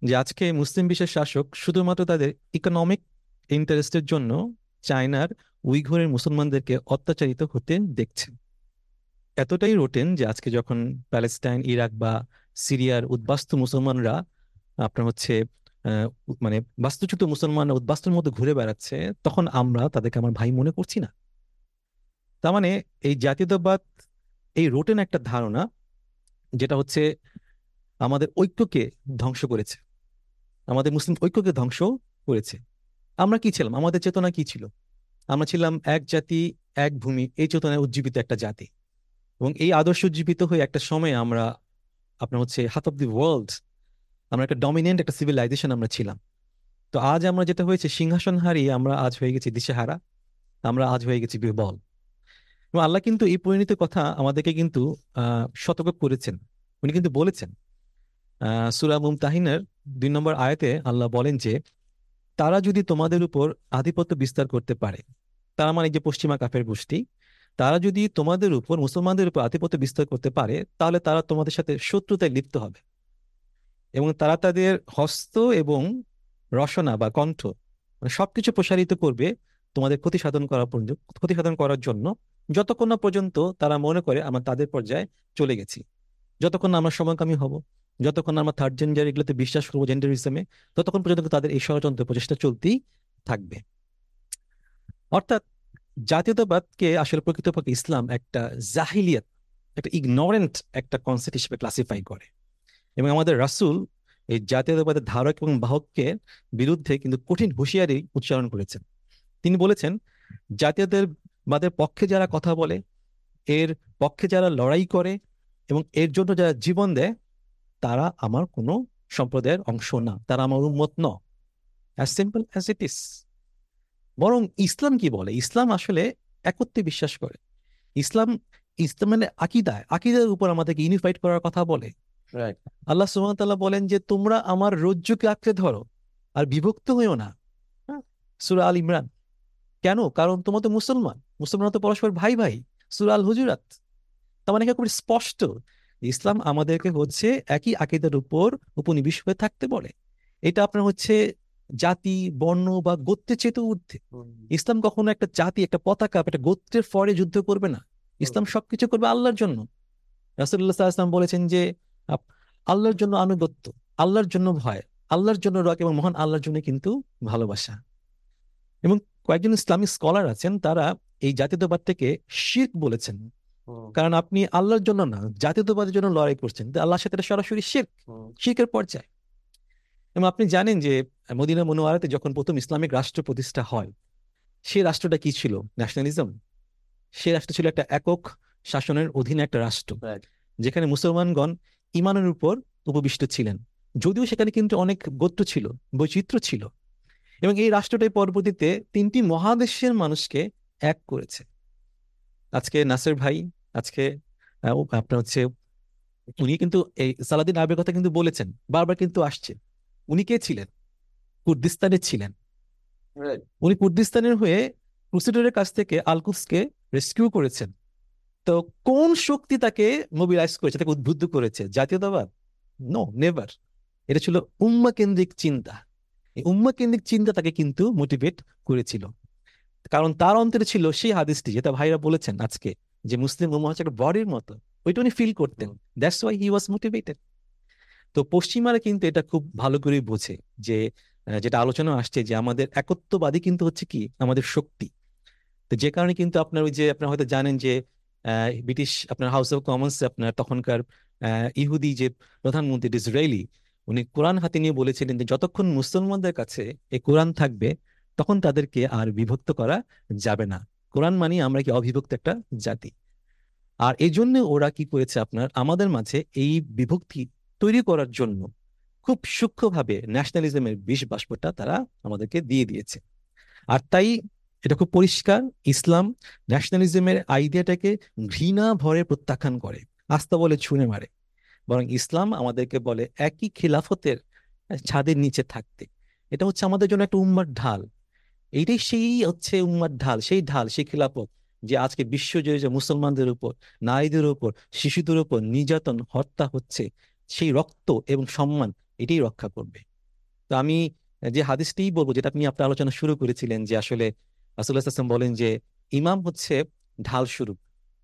B: যে আজকে মুসলিম বিশ্বের শাসক শুধুমাত্র তাদের ইকোনমিক ইন্টারেস্টের জন্য চায়নার উইঘুরের মুসলমানদেরকে অত্যাচারিত হতে দেখছে। এতটাই রোটেন যে আজকে যখন প্যালেস্টাইন, ইরাক বা সিরিয়ার উদ্বাস্তু মুসলমানরা, আপনার হচ্ছে মানে বাস্তুচ্যুত মুসলমান উদ্বাস্তুর মধ্যে ঘুরে বেড়াচ্ছে, তখন আমরা তাদেরকে আমার ভাই মনে করছি না। তার মানে এই জাতীয়তাবাদ, এই রোটেন একটা ধারণা, যেটা হচ্ছে আমাদের ঐক্যকে ধ্বংস করেছে। আমাদের মুসলিম ঐক্যকে ধ্বংস করেছে। আমরা কি ছিলাম? আমাদের চেতনা কি ছিল? আমরা ছিলাম এক জাতি, এক ভূমি, এই চেতনায় উজ্জীবিত একটা জাতি। এবং এই আদর্শ উজ্জীবিত হয়ে একটা সময়ে আমরা আপনার হচ্ছে হাত অফ দি ওয়ার্ল্ড আমরা একটা ডমিনেন্ট একটা সিভিলাইজেশন আমরা ছিলাম। তো আজ আমরা যেটা হয়েছে, সিংহাসন হারিয়ে আমরা আজ হয়ে গেছি দিশেহারা, আমরা আজ হয়ে গেছি বিহবল এবং আল্লাহ কিন্তু এই পরিণত কথা আমাদেরকে কিন্তু সতর্ক করেছেন। উনি কিন্তু বলেছেন। সুরা মুমতাহিনের দুই নম্বর আয়াতে আল্লাহ বলেন যে, তারা যদি তোমাদের উপর আধিপত্য বিস্তার করতে পারে, তারা মানে যে পশ্চিমা কাফের গোষ্ঠী, তারা যদি তোমাদের উপর মুসলমানদের উপর আধিপত্য বিস্তার করতে পারে, তাহলে তারা তোমাদের সাথে শত্রুতায় লিপ্ত হবে। এবং তারা তাদের হস্ত এবং রসনা বা কণ্ঠ মানে সবকিছু প্রসারিত করবে তোমাদের ক্ষতি সাধন করার পর্যন্ত ক্ষতি সাধন করার জন্য যতক্ষণ না পর্যন্ত তারা মনে করে আমরা তাদের পর্যায়ে চলে গেছি। যতক্ষণ না আমরা সমকামী হব, যতক্ষণ আমরা থার্ড জেন্ডার এগুলোতে বিশ্বাস করব জেন্ডারিজমে ততক্ষণ পর্যন্ত তাদের এই ষড়যন্ত্র প্রচেষ্টা চলতেই থাকবে। অর্থাৎ জাতীয়তাবাদকে আসলে প্রকৃতপক্ষে ইসলাম একটা জাহিলিয়াত, একটা ইগনোরেন্ট একটা কনসেপ্ট হিসেবে ক্লাসিফাই করে। এবং আমাদের রাসূল এই জাতীয়তাবাদের ধারক এবং বাহককে বিরুদ্ধে কিন্তু কঠিন হুঁশিয়ারি উচ্চারণ করেছেন। তিনি বলেছেন, জাতীয়তাবাদের পক্ষে যারা কথা বলে, এর পক্ষে যারা লড়াই করে এবং এর জন্য যারা জীবন দেয়, তারা আমার কোনো সম্প্রদায়ের অংশ না, তারা আমার উন্মত ন। অ্যাজ সিম্পল ইট ইস বরং ইসলাম কি বলে? ইসলাম আসলে একত্রে বিশ্বাস করে। ইসলাম ইসলাম মানে আকিদায়, আকিদার উপর আমাদেরকে ইউনিফাইড করার কথা বলে। আল্লাহ তাআলা বলেন যে তোমরা আমার রজ্জুকে আঁকড়ে ধরো আর বিভক্ত হইও না। সূরা আল ইমরান। কেন? কারণ তোমরা তো মুসলমান। মুসলমান তো পরস্পর ভাই ভাই সূরা আল হুজুরাত। তার মানে খুব স্পষ্ট? ইসলাম আমাদেরকে হচ্ছে একই আকিদার উপর উপনিবেশ হয়ে থাকতে বলে। এটা আপনার হচ্ছে জাতি বর্ণ বা গোত্রের চেয়ে তো ঊর্ধ্বে ইসলাম কখনো একটা জাতি একটা পতাকা একটা গোত্রের ফরে যুদ্ধ করবে না। ইসলাম সবকিছু করবে আল্লাহর জন্য। আলাইহি ওয়াসাল্লাম বলেছেন যে আল্লাহর জন্য আনুগত্য আল্লাহর জন্য ভয় আল্লাহর জন্য রাগ এবং মহান আল্লাহর জন্য কিন্তু ভালোবাসা। এবং কয়েকজন ইসলামিক স্কলার আছেন তারা এই জাতীয়তাবাদটাকে শিরক বলেছেন। কারণ আপনি আল্লাহর জন্য না জাতীয়তাবাদের জন্য লড়াই করছেন আল্লাহর সাথে সরাসরি শিরক শিরকের পর্যায়ে। এবং আপনি জানেন যে মদিনা মনোয়ারাতে যখন প্রথম ইসলামিক রাষ্ট্র প্রতিষ্ঠা হয় সেই রাষ্ট্রটা কি ছিল? ন্যাশনালিজম? সেই রাষ্ট্র ছিল একটা একক শাসনের অধীনে একটা রাষ্ট্র যেখানে মুসলমানগণ ইমানের উপর উপবিষ্ট ছিলেন। যদিও সেখানে কিন্তু অনেক গোত্র ছিল বৈচিত্র্য ছিল। এবং এই রাষ্ট্রটাই পরবর্তীতে তিনটি মহাদেশের মানুষকে এক করেছে। আজকে নাসের ভাই আজকে আপনার হচ্ছে উনি কিন্তু এই সালাদিন আবের কথা কিন্তু বলেছেন বারবার কিন্তু আসছে। উনি কে ছিলেন? কুর্দিস্তানের ছিলেন। উনি কুর্দিস্তানের হয়ে ক্রুসেডারের কাছ থেকে আলকুদসকে রেস্কিউ করেছেন। তো কোন শক্তি তাকে মোবিলাইজ করেছে, তাকে উদ্বুদ্ধ করেছে? জাতীয়তাবাদ? নো নেভার এটা ছিল উম্মা কেন্দ্রিক চিন্তা। এই উম্মা কেন্দ্রিক চিন্তা তাকে কিন্তু মোটিভেট করেছিল। কারণ তার অন্তরে ছিল সেই হাদিসটি, যেটা ভাইরা বলেছেন আজকে, যে মুসলিম উম্মা হচ্ছে একটা বডির মতো। ওইটা উনি ফিল করতেন। That's why he was motivated তো পশ্চিমারা কিন্তু এটা খুব ভালো করে বোঝে যে যেটা আলোচনা আসছে যে আমাদের একত্ববাদী কিন্তু হচ্ছে কি? আমাদের শক্তি। তো যে কারণে কিন্তু আপনার ওই যে, আপনার হয়তো জানেন যে ব্রিটিশ আপনার হাউস অফ কমন্স আপনার তখনকার ইহুদি যে প্রধানমন্ত্রী ইসরায়েলি, উনি কোরআন হাতে নিয়ে বলেছিলেন যে যতক্ষণ মুসলমানদের কাছে এই কোরআন থাকবে, তখন তাদেরকে আর বিভক্ত করা যাবে না। কোরআন মানে আমরা কি অবিভক্ত একটা জাতি। আর এই জন্য ওরা কি করেছে আপনার, আমাদের মাঝে এই বিভক্তি তৈরি করার জন্য খুব সূক্ষ্মভাবে ন্যাশনালিজমের বিষ বাষ্পটা তারা আমাদেরকে দিয়ে দিয়েছে। আর তাই এটা খুব পরিষ্কার। ইসলাম ন্যাশনালিজমের আইডিয়াটাকে ঘৃণা ভরে প্রত্যাখ্যান করে আস্থা বলে ছুঁড়ে মারে। বরং ইসলাম আমাদেরকে বলে একই খিলাফতের ছাদের নিচে থাকতে। এটা হচ্ছে আমাদের জন্য একটা উম্মার ঢাল। এইটাই সেই হচ্ছে উম্মার ঢাল, সেই ঢাল, সেই খিলাফত যে আজকে বিশ্বজুড়ে যে মুসলমানদের উপর, নারীদের উপর, শিশুদের উপর নির্যাতন, হত্যা হচ্ছে, সেই রক্ত এবং সম্মান এটাই রক্ষা করবে। তো আমি যে হাদিসটিই বলব, যেটা আপনি আপনার আলোচনা শুরু করেছিলেন যে আসলে সাল্লাল্লাহু বলেন যে, ইমাম হচ্ছে ঢাল স্বরূপ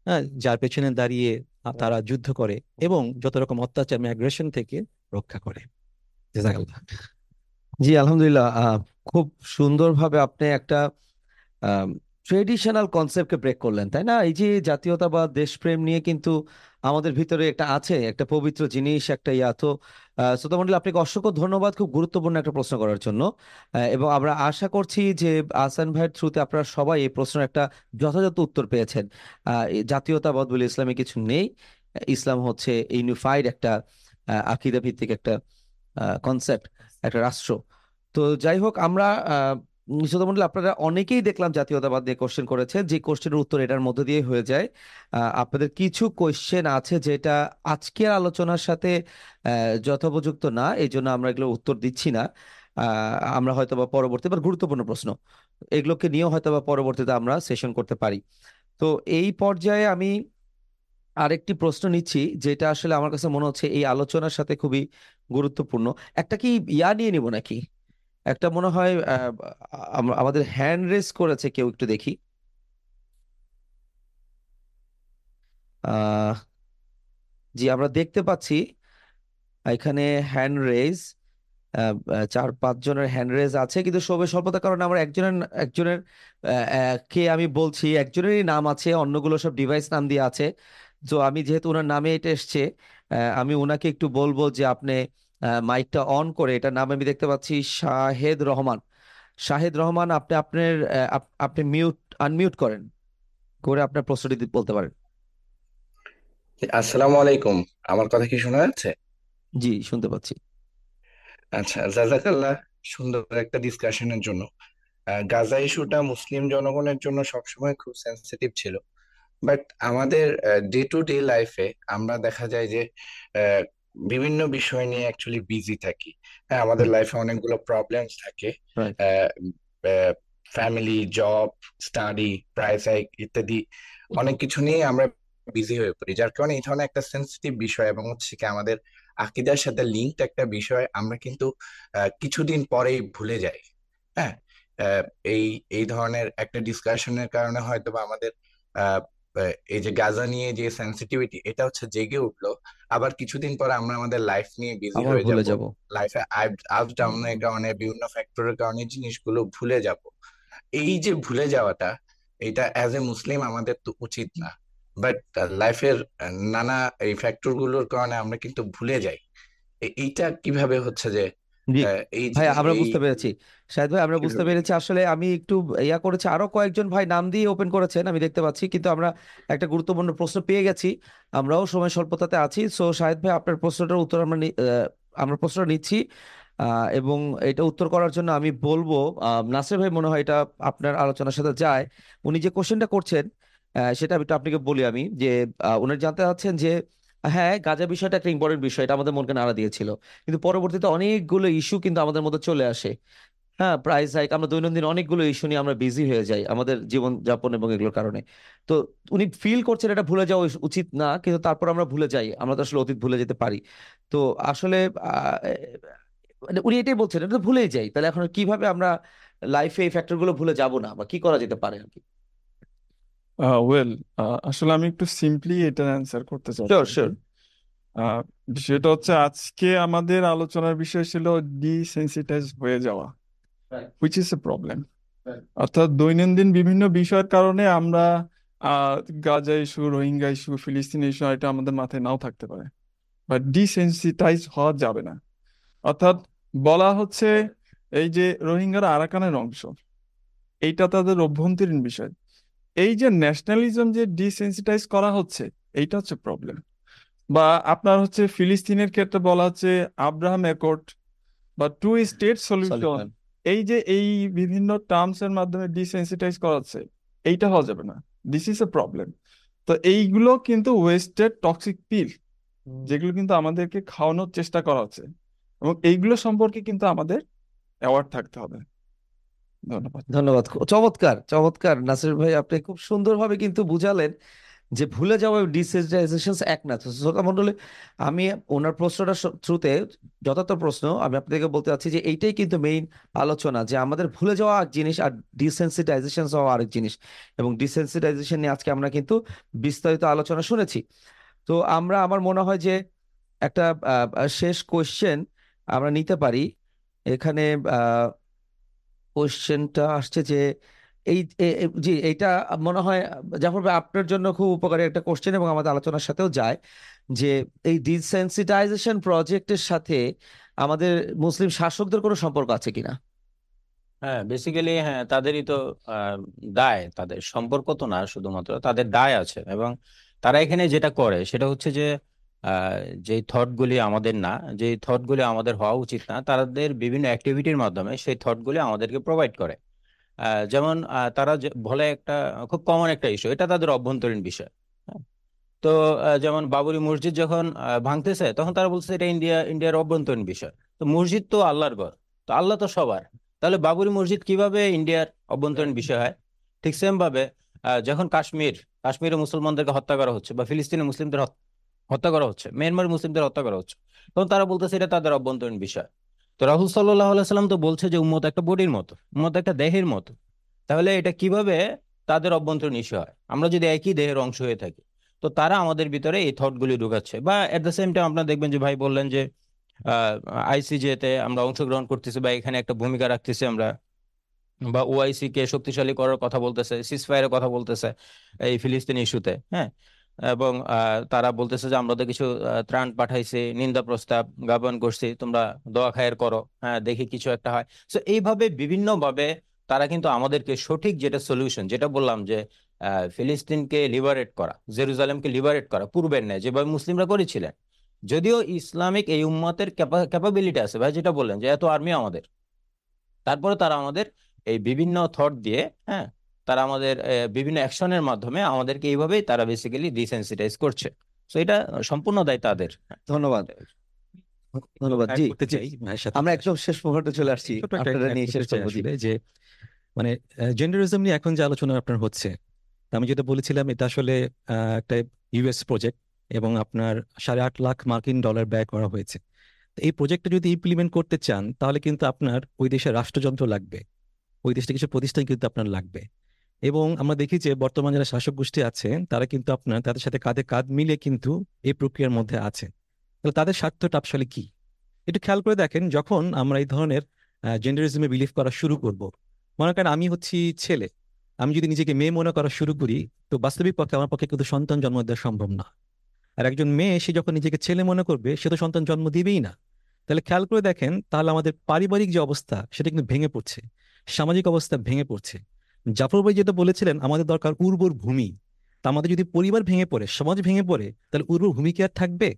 B: হ্যাঁ যার পেছনে দাঁড়িয়ে তারা যুদ্ধ করে এবং যত রকম অত্যাচার অ্যাগ্রেশন থেকে রক্ষা করে।
A: জি, আলহামদুলিল্লাহ খুব সুন্দরভাবে আপনি একটা ট্রেডিশনাল কনসেপ্টকে ব্রেক করলেন, তাই না? এই যে জাতীয়তাবাদ, দেশপ্রেম নিয়ে কিন্তু আমাদের ভিতরে একটা আছে, একটা পবিত্র জিনিস, একটা ইয়া। তো শ্রোতা আপনাকে অসংখ্য ধন্যবাদ খুব গুরুত্বপূর্ণ একটা প্রশ্ন করার জন্য। এবং আমরা আশা করছি যে আসান ভাইয়ের থ্রুতে আপনারা সবাই এই প্রশ্নের একটা যথাযথ উত্তর পেয়েছেন। জাতীয়তাবাদ বলে ইসলামে কিছু নেই। ইসলাম হচ্ছে ইউনিফাইড একটা আকিদা ভিত্তিক একটা কনসেপ্ট একটা রাষ্ট্র। তো যাই হোক, আমরা শ্রোতা আপনারা অনেকেই দেখলাম জাতীয়তাবাদ নিয়ে কোশ্চেন করেছেন। যে কোশ্চেনের উত্তর এটার মধ্যে দিয়ে হয়ে যায়। আপনাদের কিছু কোশ্চেন আছে যেটা আজকের আলোচনার সাথে যথোপযুক্ত না এই জন্য আমরা এগুলো উত্তর দিচ্ছি না। আমরা হয়তো বা পরবর্তী বা গুরুত্বপূর্ণ প্রশ্ন, এগুলোকে নিয়েও হয়তো বা পরবর্তীতে আমরা সেশন করতে পারি। তো এই পর্যায়ে আমি আরেকটি প্রশ্ন নিচ্ছি, যেটা আসলে আমার কাছে মনে হচ্ছে এই আলোচনার সাথে খুবই গুরুত্বপূর্ণ। একটা কি ইয়া নিয়ে নিব নাকি? একটা মনে হয় আমাদের হ্যান্ড রেজ করেছে কেউ একটু দেখি। জি, আমরা দেখতে পাচ্ছি, এখানে হ্যান্ড রেজ চার, পাঁচ জনের হ্যান্ড রেজ আছে, কিন্তু সময় স্বল্পতার কারণে আমার একজনের একজনের কে আমি বলছি, একজনেরই নাম আছে, অন্যগুলো সব ডিভাইস নাম দিয়ে আছে। তো আমি যেহেতু ওনার নামে এটা এসছে আমি ওনাকে একটু বলব যে আপনি মাইকটা অন করে এটার নাম আমি দেখতে পাচ্ছি শাহেদ রহমান। শাহেদ রহমান আপনি আপনার আপনি মিউট আনমিউট করেন করে আপনার প্রশ্নটি বলতে পারেন।
E: আসসালামু আলাইকুম। আমার কথা কি শোনা যাচ্ছে?
A: জি শুনতে পাচ্ছি।
E: আচ্ছা জাজাকাল্লাহ সুন্দর একটা ডিসকাশনের জন্য। গাজা ইস্যুটা মুসলিম জনগণের জন্য সবসময় খুব সেন্সিটিভ ছিল। বাট আমাদের ডে টু ডে লাইফে আমরা দেখা যায় যে বিভিন্ন বিষয় নিয়ে অ্যাকচুয়ালি বিজি থাকি। হ্যাঁ আমাদের লাইফে অনেকগুলো প্রবলেমস থাকে। Family job study price hike ইত্যাদি অনেক কিছু নিয়ে আমরা বিজি হয়ে পড়ি। যার কারণে এই ধরনের একটা সেন্সিটিভ বিষয় এবং হচ্ছে কি আমাদের আকিদার সাথে লিঙ্কড একটা বিষয় আমরা কিন্তু কিছুদিন পরেই ভুলে যাই। হ্যাঁ এই এই ধরনের একটা ডিসকাশনের কারণে হয়তো বা আমাদের এই যে গাজা নিয়ে যে সেন্সিটিভিটি এটা হচ্ছে জেগে উঠল। আবার কিছুদিন পর আমরা আমাদের লাইফ নিয়ে বিজি হয়ে যাব।
A: যাব।
E: লাইফে আপ ডাউনের কারণে বিভিন্ন ফ্যাক্টরের কারণে জিনিসগুলো ভুলে যাব। এই যে ভুলে যাওয়াটা এটা অ্যাজ এ মুসলিম আমাদের তো উচিত না। বাট লাইফের নানা এই ফ্যাক্টরগুলোর কারণে আমরা কিন্তু ভুলে যাই। এইটা কীভাবে হচ্ছে যে
A: জি ভাই আমরা বুঝতে পেরেছি। শাহেদ ভাই আমরা বুঝতে পেরেছি। আসলে আমি একটু ইয়া করেছি আরও কয়েকজন ভাই নাম দিয়ে ওপেন করেছেন আমি দেখতে পাচ্ছি। কিন্তু আমরা একটা গুরুত্বপূর্ণ প্রশ্ন পেয়ে গেছি। আমরাও সময় স্বল্পতাতে আছি। সো শাহেদ ভাই আপনার প্রশ্নটার উত্তর আমরা আমরা প্রশ্নটা নিচ্ছি। আহ, এবং এটা উত্তর করার জন্য আমি বলব নাসির ভাই মনে হয় এটা আপনার আলোচনার সাথে যায়। উনি যে কোশ্চেনটা করছেন সেটা আমি একটু আপনাকে বলি আমি যে উনি জানতে চাচ্ছেন যে হ্যাঁ গাজা বিষয়টা একটা ইম্পর্টেন্ট বিষয়, এটা আমাদের মনকে নাড়া দিয়েছিল। কিন্তু পরবর্তীতে অনেকগুলো ইস্যু কিন্তু আমাদের মধ্যে চলে আসে। হ্যাঁ প্রাইস হাইক আমরা দৈনন্দিন অনেকগুলো ইস্যু নিয়ে আমরা বিজি হয়ে যাই আমাদের জীবন যাপন এবং এগুলোর কারণে। তো উনি ফিল করছেন এটা ভুলে যাওয়া উচ- উচিত না, কিন্তু তারপর আমরা ভুলে যাই। আমরা তো আসলে অতীত ভুলে যেতে পারি। তো আসলে মানে উনি এটাই বলছেন, এটা তো ভুলেই যাই। তাহলে এখন কীভাবে আমরা লাইফে এই ফ্যাক্টরগুলো ভুলে যাব না? বা কি করা যেতে পারে আর কি
C: ওয়েল আসলে আমি একটু সিম্পলি এটার অ্যান্সার করতে
A: শিওর শিওর
C: আহ, বিষয়টা হচ্ছে আজকে আমাদের আলোচনার বিষয় ছিল ডিসেন্সিটাইজ হয়ে যাওয়া হুইচ ইজ এ প্রবলেম অর্থাৎ দৈনন্দিন বিভিন্ন বিষয়ের কারণে আমরা আহ, গাজা ইস্যু রোহিঙ্গা ইস্যু ফিলিস্তিন ইস্যু এটা আমাদের মাথায় নাও থাকতে পারে। বা ডিসেন্সিটাইজ হওয়া যাবে না। অর্থাৎ বলা হচ্ছে এই যে রোহিঙ্গারা আরাকানের অংশ এইটা তাদের অভ্যন্তরীণ বিষয়। এই যে ন্যাশনালিজম যে ডিসেন্সিটাইজ করা হচ্ছে এইটা হচ্ছে প্রবলেম বা আপনার হচ্ছে ফিলিস্তিনের ক্ষেত্রে বলা হচ্ছে আব্রাহাম অ্যাকর্ড বা টু স্টেট সলিউশন
A: সলিউশন
C: এই যে এই বিভিন্ন টার্মস এর মাধ্যমে ডিসেন্সিটাইজ করা হচ্ছে এইটা হওয়া যাবে না। দিস ইজ এ প্রবলেম তো এইগুলো কিন্তু ওয়েস্টেড টক্সিক পিল যেগুলো কিন্তু আমাদেরকে খাওয়ানোর চেষ্টা করা হচ্ছে এবং এইগুলো সম্পর্কে কিন্তু আমাদের অ্যাওয়ার্ড থাকতে হবে। ধন্যবাদ।
A: ধন্যবাদ। চমৎকার চমৎকার। নাসির ভাই, আপনি খুব সুন্দরভাবে কিন্তু বুঝালেন যে ভুলে যাওয়া ডিসেন্সিটাইজেশন এক না। শ্রোতা মণ্ডলী, আমি ওনার প্রশ্নটার থ্রুতে যথার্থ প্রশ্ন আমি আপনাদেরকে বলতে চাচ্ছি যে এইটাই কিন্তু মেইন আলোচনা যে আমাদের ভুলে যাওয়া এক জিনিস আর ডিসেন্সিটাইজেশন হওয়া আরেক জিনিস। এবং ডিসেন্সিটাইজেশন নিয়ে আজকে আমরা কিন্তু বিস্তারিত আলোচনা শুনেছি। তো আমরা, আমার মনে হয় যে একটা শেষ কোয়েশ্চেন আমরা নিতে পারি। এখানে, আহ কোশ্চেনটা আসছে যে, এই জি, এইটা মনে হয়, জাফর ভাই, আপনার জন্য খুব উপকারী একটা কোশ্চেন এবং আমাদের আলোচনার সাথেও যায় যে, এই ডিসেন্সিটাইজেশন প্রজেক্টের সাথে আমাদের মুসলিম শাসকদের কোনো সম্পর্ক আছে কিনা?
D: হ্যাঁ বেসিক্যালি হ্যাঁ তাদেরই তো দায়। তাদের সম্পর্ক তো না, শুধুমাত্র তাদের দায় আছে। এবং তারা এখানে যেটা করে, সেটা হচ্ছে যে যেই থটগুলি আমাদের না যেই থটগুলি আমাদের হওয়া উচিত না, তাদের বিভিন্ন অ্যাক্টিভিটির মাধ্যমে সেই থটগুলি আমাদেরকে প্রোভাইড করে। যেমন তারা যে- বলে একটা খুব কমন একটা ইস্যু এটা তাদের অভ্যন্তরীণ বিষয়। হ্যাঁ। তো যেমন বাবরি মসজিদ যখন ভাঙতেছে, তখন তারা বলছে এটা ইন্ডিয়া, ইন্ডিয়ার অভ্যন্তরীণ বিষয়। তো মসজিদ তো আল্লাহর ঘর, তো আল্লাহ তো সবার। তাহলে বাবরি মসজিদ কীভাবে ইন্ডিয়ার অভ্যন্তরীণ বিষয় হয়? ঠিক সেম ভাবে যখন কাশ্মীর, কাশ্মীরে মুসলমানদেরকে হত্যা করা হচ্ছে বা ফিলিস্তিনে মুসলিমদের হত্যা করা হচ্ছে। মিয়ানমার মুসলিমদের হত্যা করা হচ্ছে। তখন তারা বলতেছে, এটা তাদের অভ্যন্তরীণ বিষয়। তো রাহুল সাল্লাহ সাল্লাম তো বলছে যে, উম্মত একটা বডির মতো, উম্মত একটা দেহের মতো। তাহলে এটা কীভাবে তাদের অভ্যন্তরীণ ইস্যু হয়? আমরা যদি একই দেহের অংশ হয়ে থাকি, তো তারা আমাদের ভিতরে এই থটগুলি ঢুকাচ্ছে। বা এট দ্য সেম টাইম আপনারা দেখবেন যে, ভাই বললেন যে আইসিজে তে আমরা অংশগ্রহণ করতেছি বা এখানে একটা ভূমিকা রাখতেছি আমরা। বা ওআইসি কে শক্তিশালী করার কথা বলতেছে সিসফায়ারের কথা বলতেছে এই ফিলিস্তিন ইস্যুতে হ্যাঁ? এবং তারা বলতেছে যে, আমরা তো কিছু ত্রাণ পাঠাইছি, নিন্দা প্রস্তাব জ্ঞাপন করছি, তোমরা দোয়া খায়ের করো হ্যাঁ দেখি কিছু একটা হয়। তো এইভাবে বিভিন্ন ভাবে তারা কিন্তু আমাদেরকে সঠিক যেটা সলিউশন যেটা বললাম যে ফিলিস্তিনকে লিবারেট করা, জেরুজালেমকে লিবারেট করা, পূর্বের ন্যায়, যেভাবে মুসলিমরা করেছিলেন। যদিও ইসলামিক এই উম্মতের ক্যাপাবিলিটি আছে, ভাই যেটা বললেন যে, এত আর্মি আমাদের। তারপরে তারা আমাদের এই বিভিন্ন থট দিয়ে হ্যাঁ তারা আমাদের বিভিন্ন অ্যাকশনের মাধ্যমে আমাদেরকে এইভাবেই তারা বেসিক্যালি ডিসেন্সিটাইজ করছে। তো এটা সম্পূর্ণ দায় তাদের।
A: ধন্যবাদ। ধন্যবাদ। জি
B: করতে
A: জি। আমরা একদম শেষ মুহূর্তে চলে আসছি। আপনারা নিয়ে শেষ
B: যে মানে জেন্ডারিজম নিয়ে এখন যে আলোচনা আপনার হচ্ছে আমি যেটা বলেছিলাম এটা আসলে আহ, একটা ইউএস প্রজেক্ট এবং আপনার সাড়ে আট লাখ মার্কিন ডলার ব্যয় করা হয়েছে। তো এই প্রজেক্টটা যদি ইমপ্লিমেন্ট করতে চান তাহলে কিন্তু আপনার ওই দেশের রাষ্ট্রযন্ত্র লাগবে। ওই দেশে কিছু প্রতিষ্ঠান কিন্তু আপনার লাগবে। এবং আমরা দেখি যে বর্তমান যারা শাসক গোষ্ঠী আছে তারা কিন্তু আপনার, তাদের সাথে কাঁধে কাঁধ মিলিয়ে কিন্তু এই প্রক্রিয়ার মধ্যে আছে তাহলে তাদের স্বার্থটা আসলে কি? একটু খেয়াল করে দেখেন, যখন আমরা এই ধরনের জেন্ডারিজমে বিলিভ করা শুরু করব, মনে করেন আমি হচ্ছি ছেলে, আমি যদি নিজেকে মেয়ে মনে করা শুরু করি, তো বাস্তবিক পক্ষে আমার পক্ষে কিন্তু সন্তান জন্ম দেওয়া সম্ভব না। আর একজন মেয়ে, সে যখন নিজেকে ছেলে মনে করবে, সে তো সন্তান জন্ম দিবেই না। তাহলে খেয়াল করে দেখেন, তাহলে আমাদের পারিবারিক যে অবস্থা, সেটা কিন্তু ভেঙে পড়ছে, সামাজিক অবস্থা ভেঙে পড়ছে। জাফর ভাই যেটা বলেছিলেন, আমাদের দরকার উর্বর ভূমি। তা আমাদের যদি পরিবার ভেঙে পড়ে, সমাজ ভেঙে পড়ে, তাহলে উর্বর ভূমি কি আর থাকবে?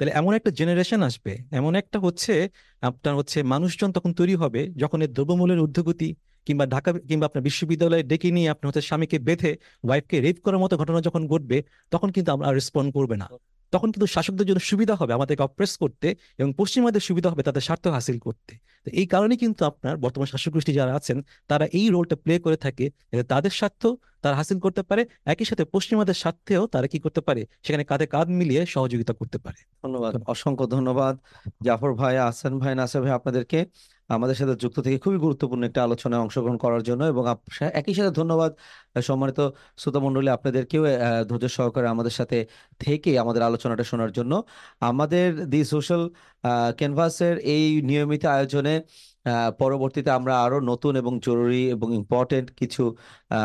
B: তাহলে এমন একটা জেনারেশন আসবে, এমন একটা হচ্ছে আপনার হচ্ছে মানুষজন তখন তৈরি হবে, যখন এই দ্রব্যমূল্যের ঊর্ধ্বগতি কিংবা ঢাকা, কিংবা আপনার বিশ্ববিদ্যালয়ে ডেকে নিয়ে আপনার হচ্ছে স্বামীকে বেঁধে ওয়াইফকে রেপ করার মতো ঘটনা যখন ঘটবে, তখন কিন্তু আমরা রেসপন্ড করবে না। তখন কিন্তু শাসকদের জন্য সুবিধা হবে, আমাদেরকে অপ্রেস করতে এবং পশ্চিমাদের সুবিধা হবে তাদের স্বার্থ হাসিল করতে। তো এই কারণে কিন্তু আপনার বর্তমান শাসক গোষ্ঠী যারা আছেন তারা এই রোলটা প্লে করে থাকে যাতে তাদের স্বার্থ তারা হাসিল করতে পারে একই সাথে পশ্চিমাদের স্বার্থেও তারা কি করতে পারে সেখানে কাঁধে কাঁধ মিলিয়ে সহযোগিতা করতে পারে।
A: ধন্যবাদ অসংখ্য ধন্যবাদ। জাফর ভাই আহসান ভাই নাসির ভাই আপনাদেরকে আমাদের সাথে যুক্ত থেকে খুবই গুরুত্বপূর্ণ একটা আলোচনায় অংশগ্রহণ করার জন্য এবং একই সাথে ধন্যবাদ সম্মানিত শ্রোতা মণ্ডলী আপনাদেরকেও ধৈর্য সহকারে আমাদের সাথে থেকে আমাদের আলোচনাটা শোনার জন্য। আমাদের দি সোশ্যাল ক্যানভাসের এই নিয়মিত আয়োজনে পরবর্তীতে আমরা আরও নতুন এবং জরুরি এবং ইম্পর্টেন্ট কিছু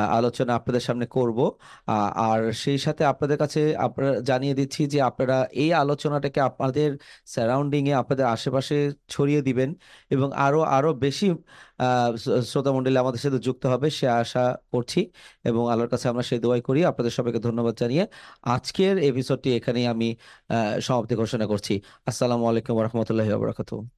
A: আলোচনা আপনাদের সামনে করব। আর সেই সাথে আপনাদের কাছে আপনারা জানিয়ে দিচ্ছি যে আপনারা এই আলোচনাটাকে আপনাদের সারাউন্ডিং এ আপনাদের আশেপাশে ছড়িয়ে দিবেন এবং আরও আরও বেশি আহ, শ্রো- শ্রোতা মণ্ডলী আমাদের সাথে যুক্ত হবে সে আশা করছি এবং আল্লাহর কাছে আমরা সেই দোয়াই করি। আপনাদের সবাইকে ধন্যবাদ জানিয়ে আজকের এপিসোডটি এখানেই আমি সমাপ্তি ঘোষণা করছি। আসসালামু আলাইকুম রহমতুল্লাহি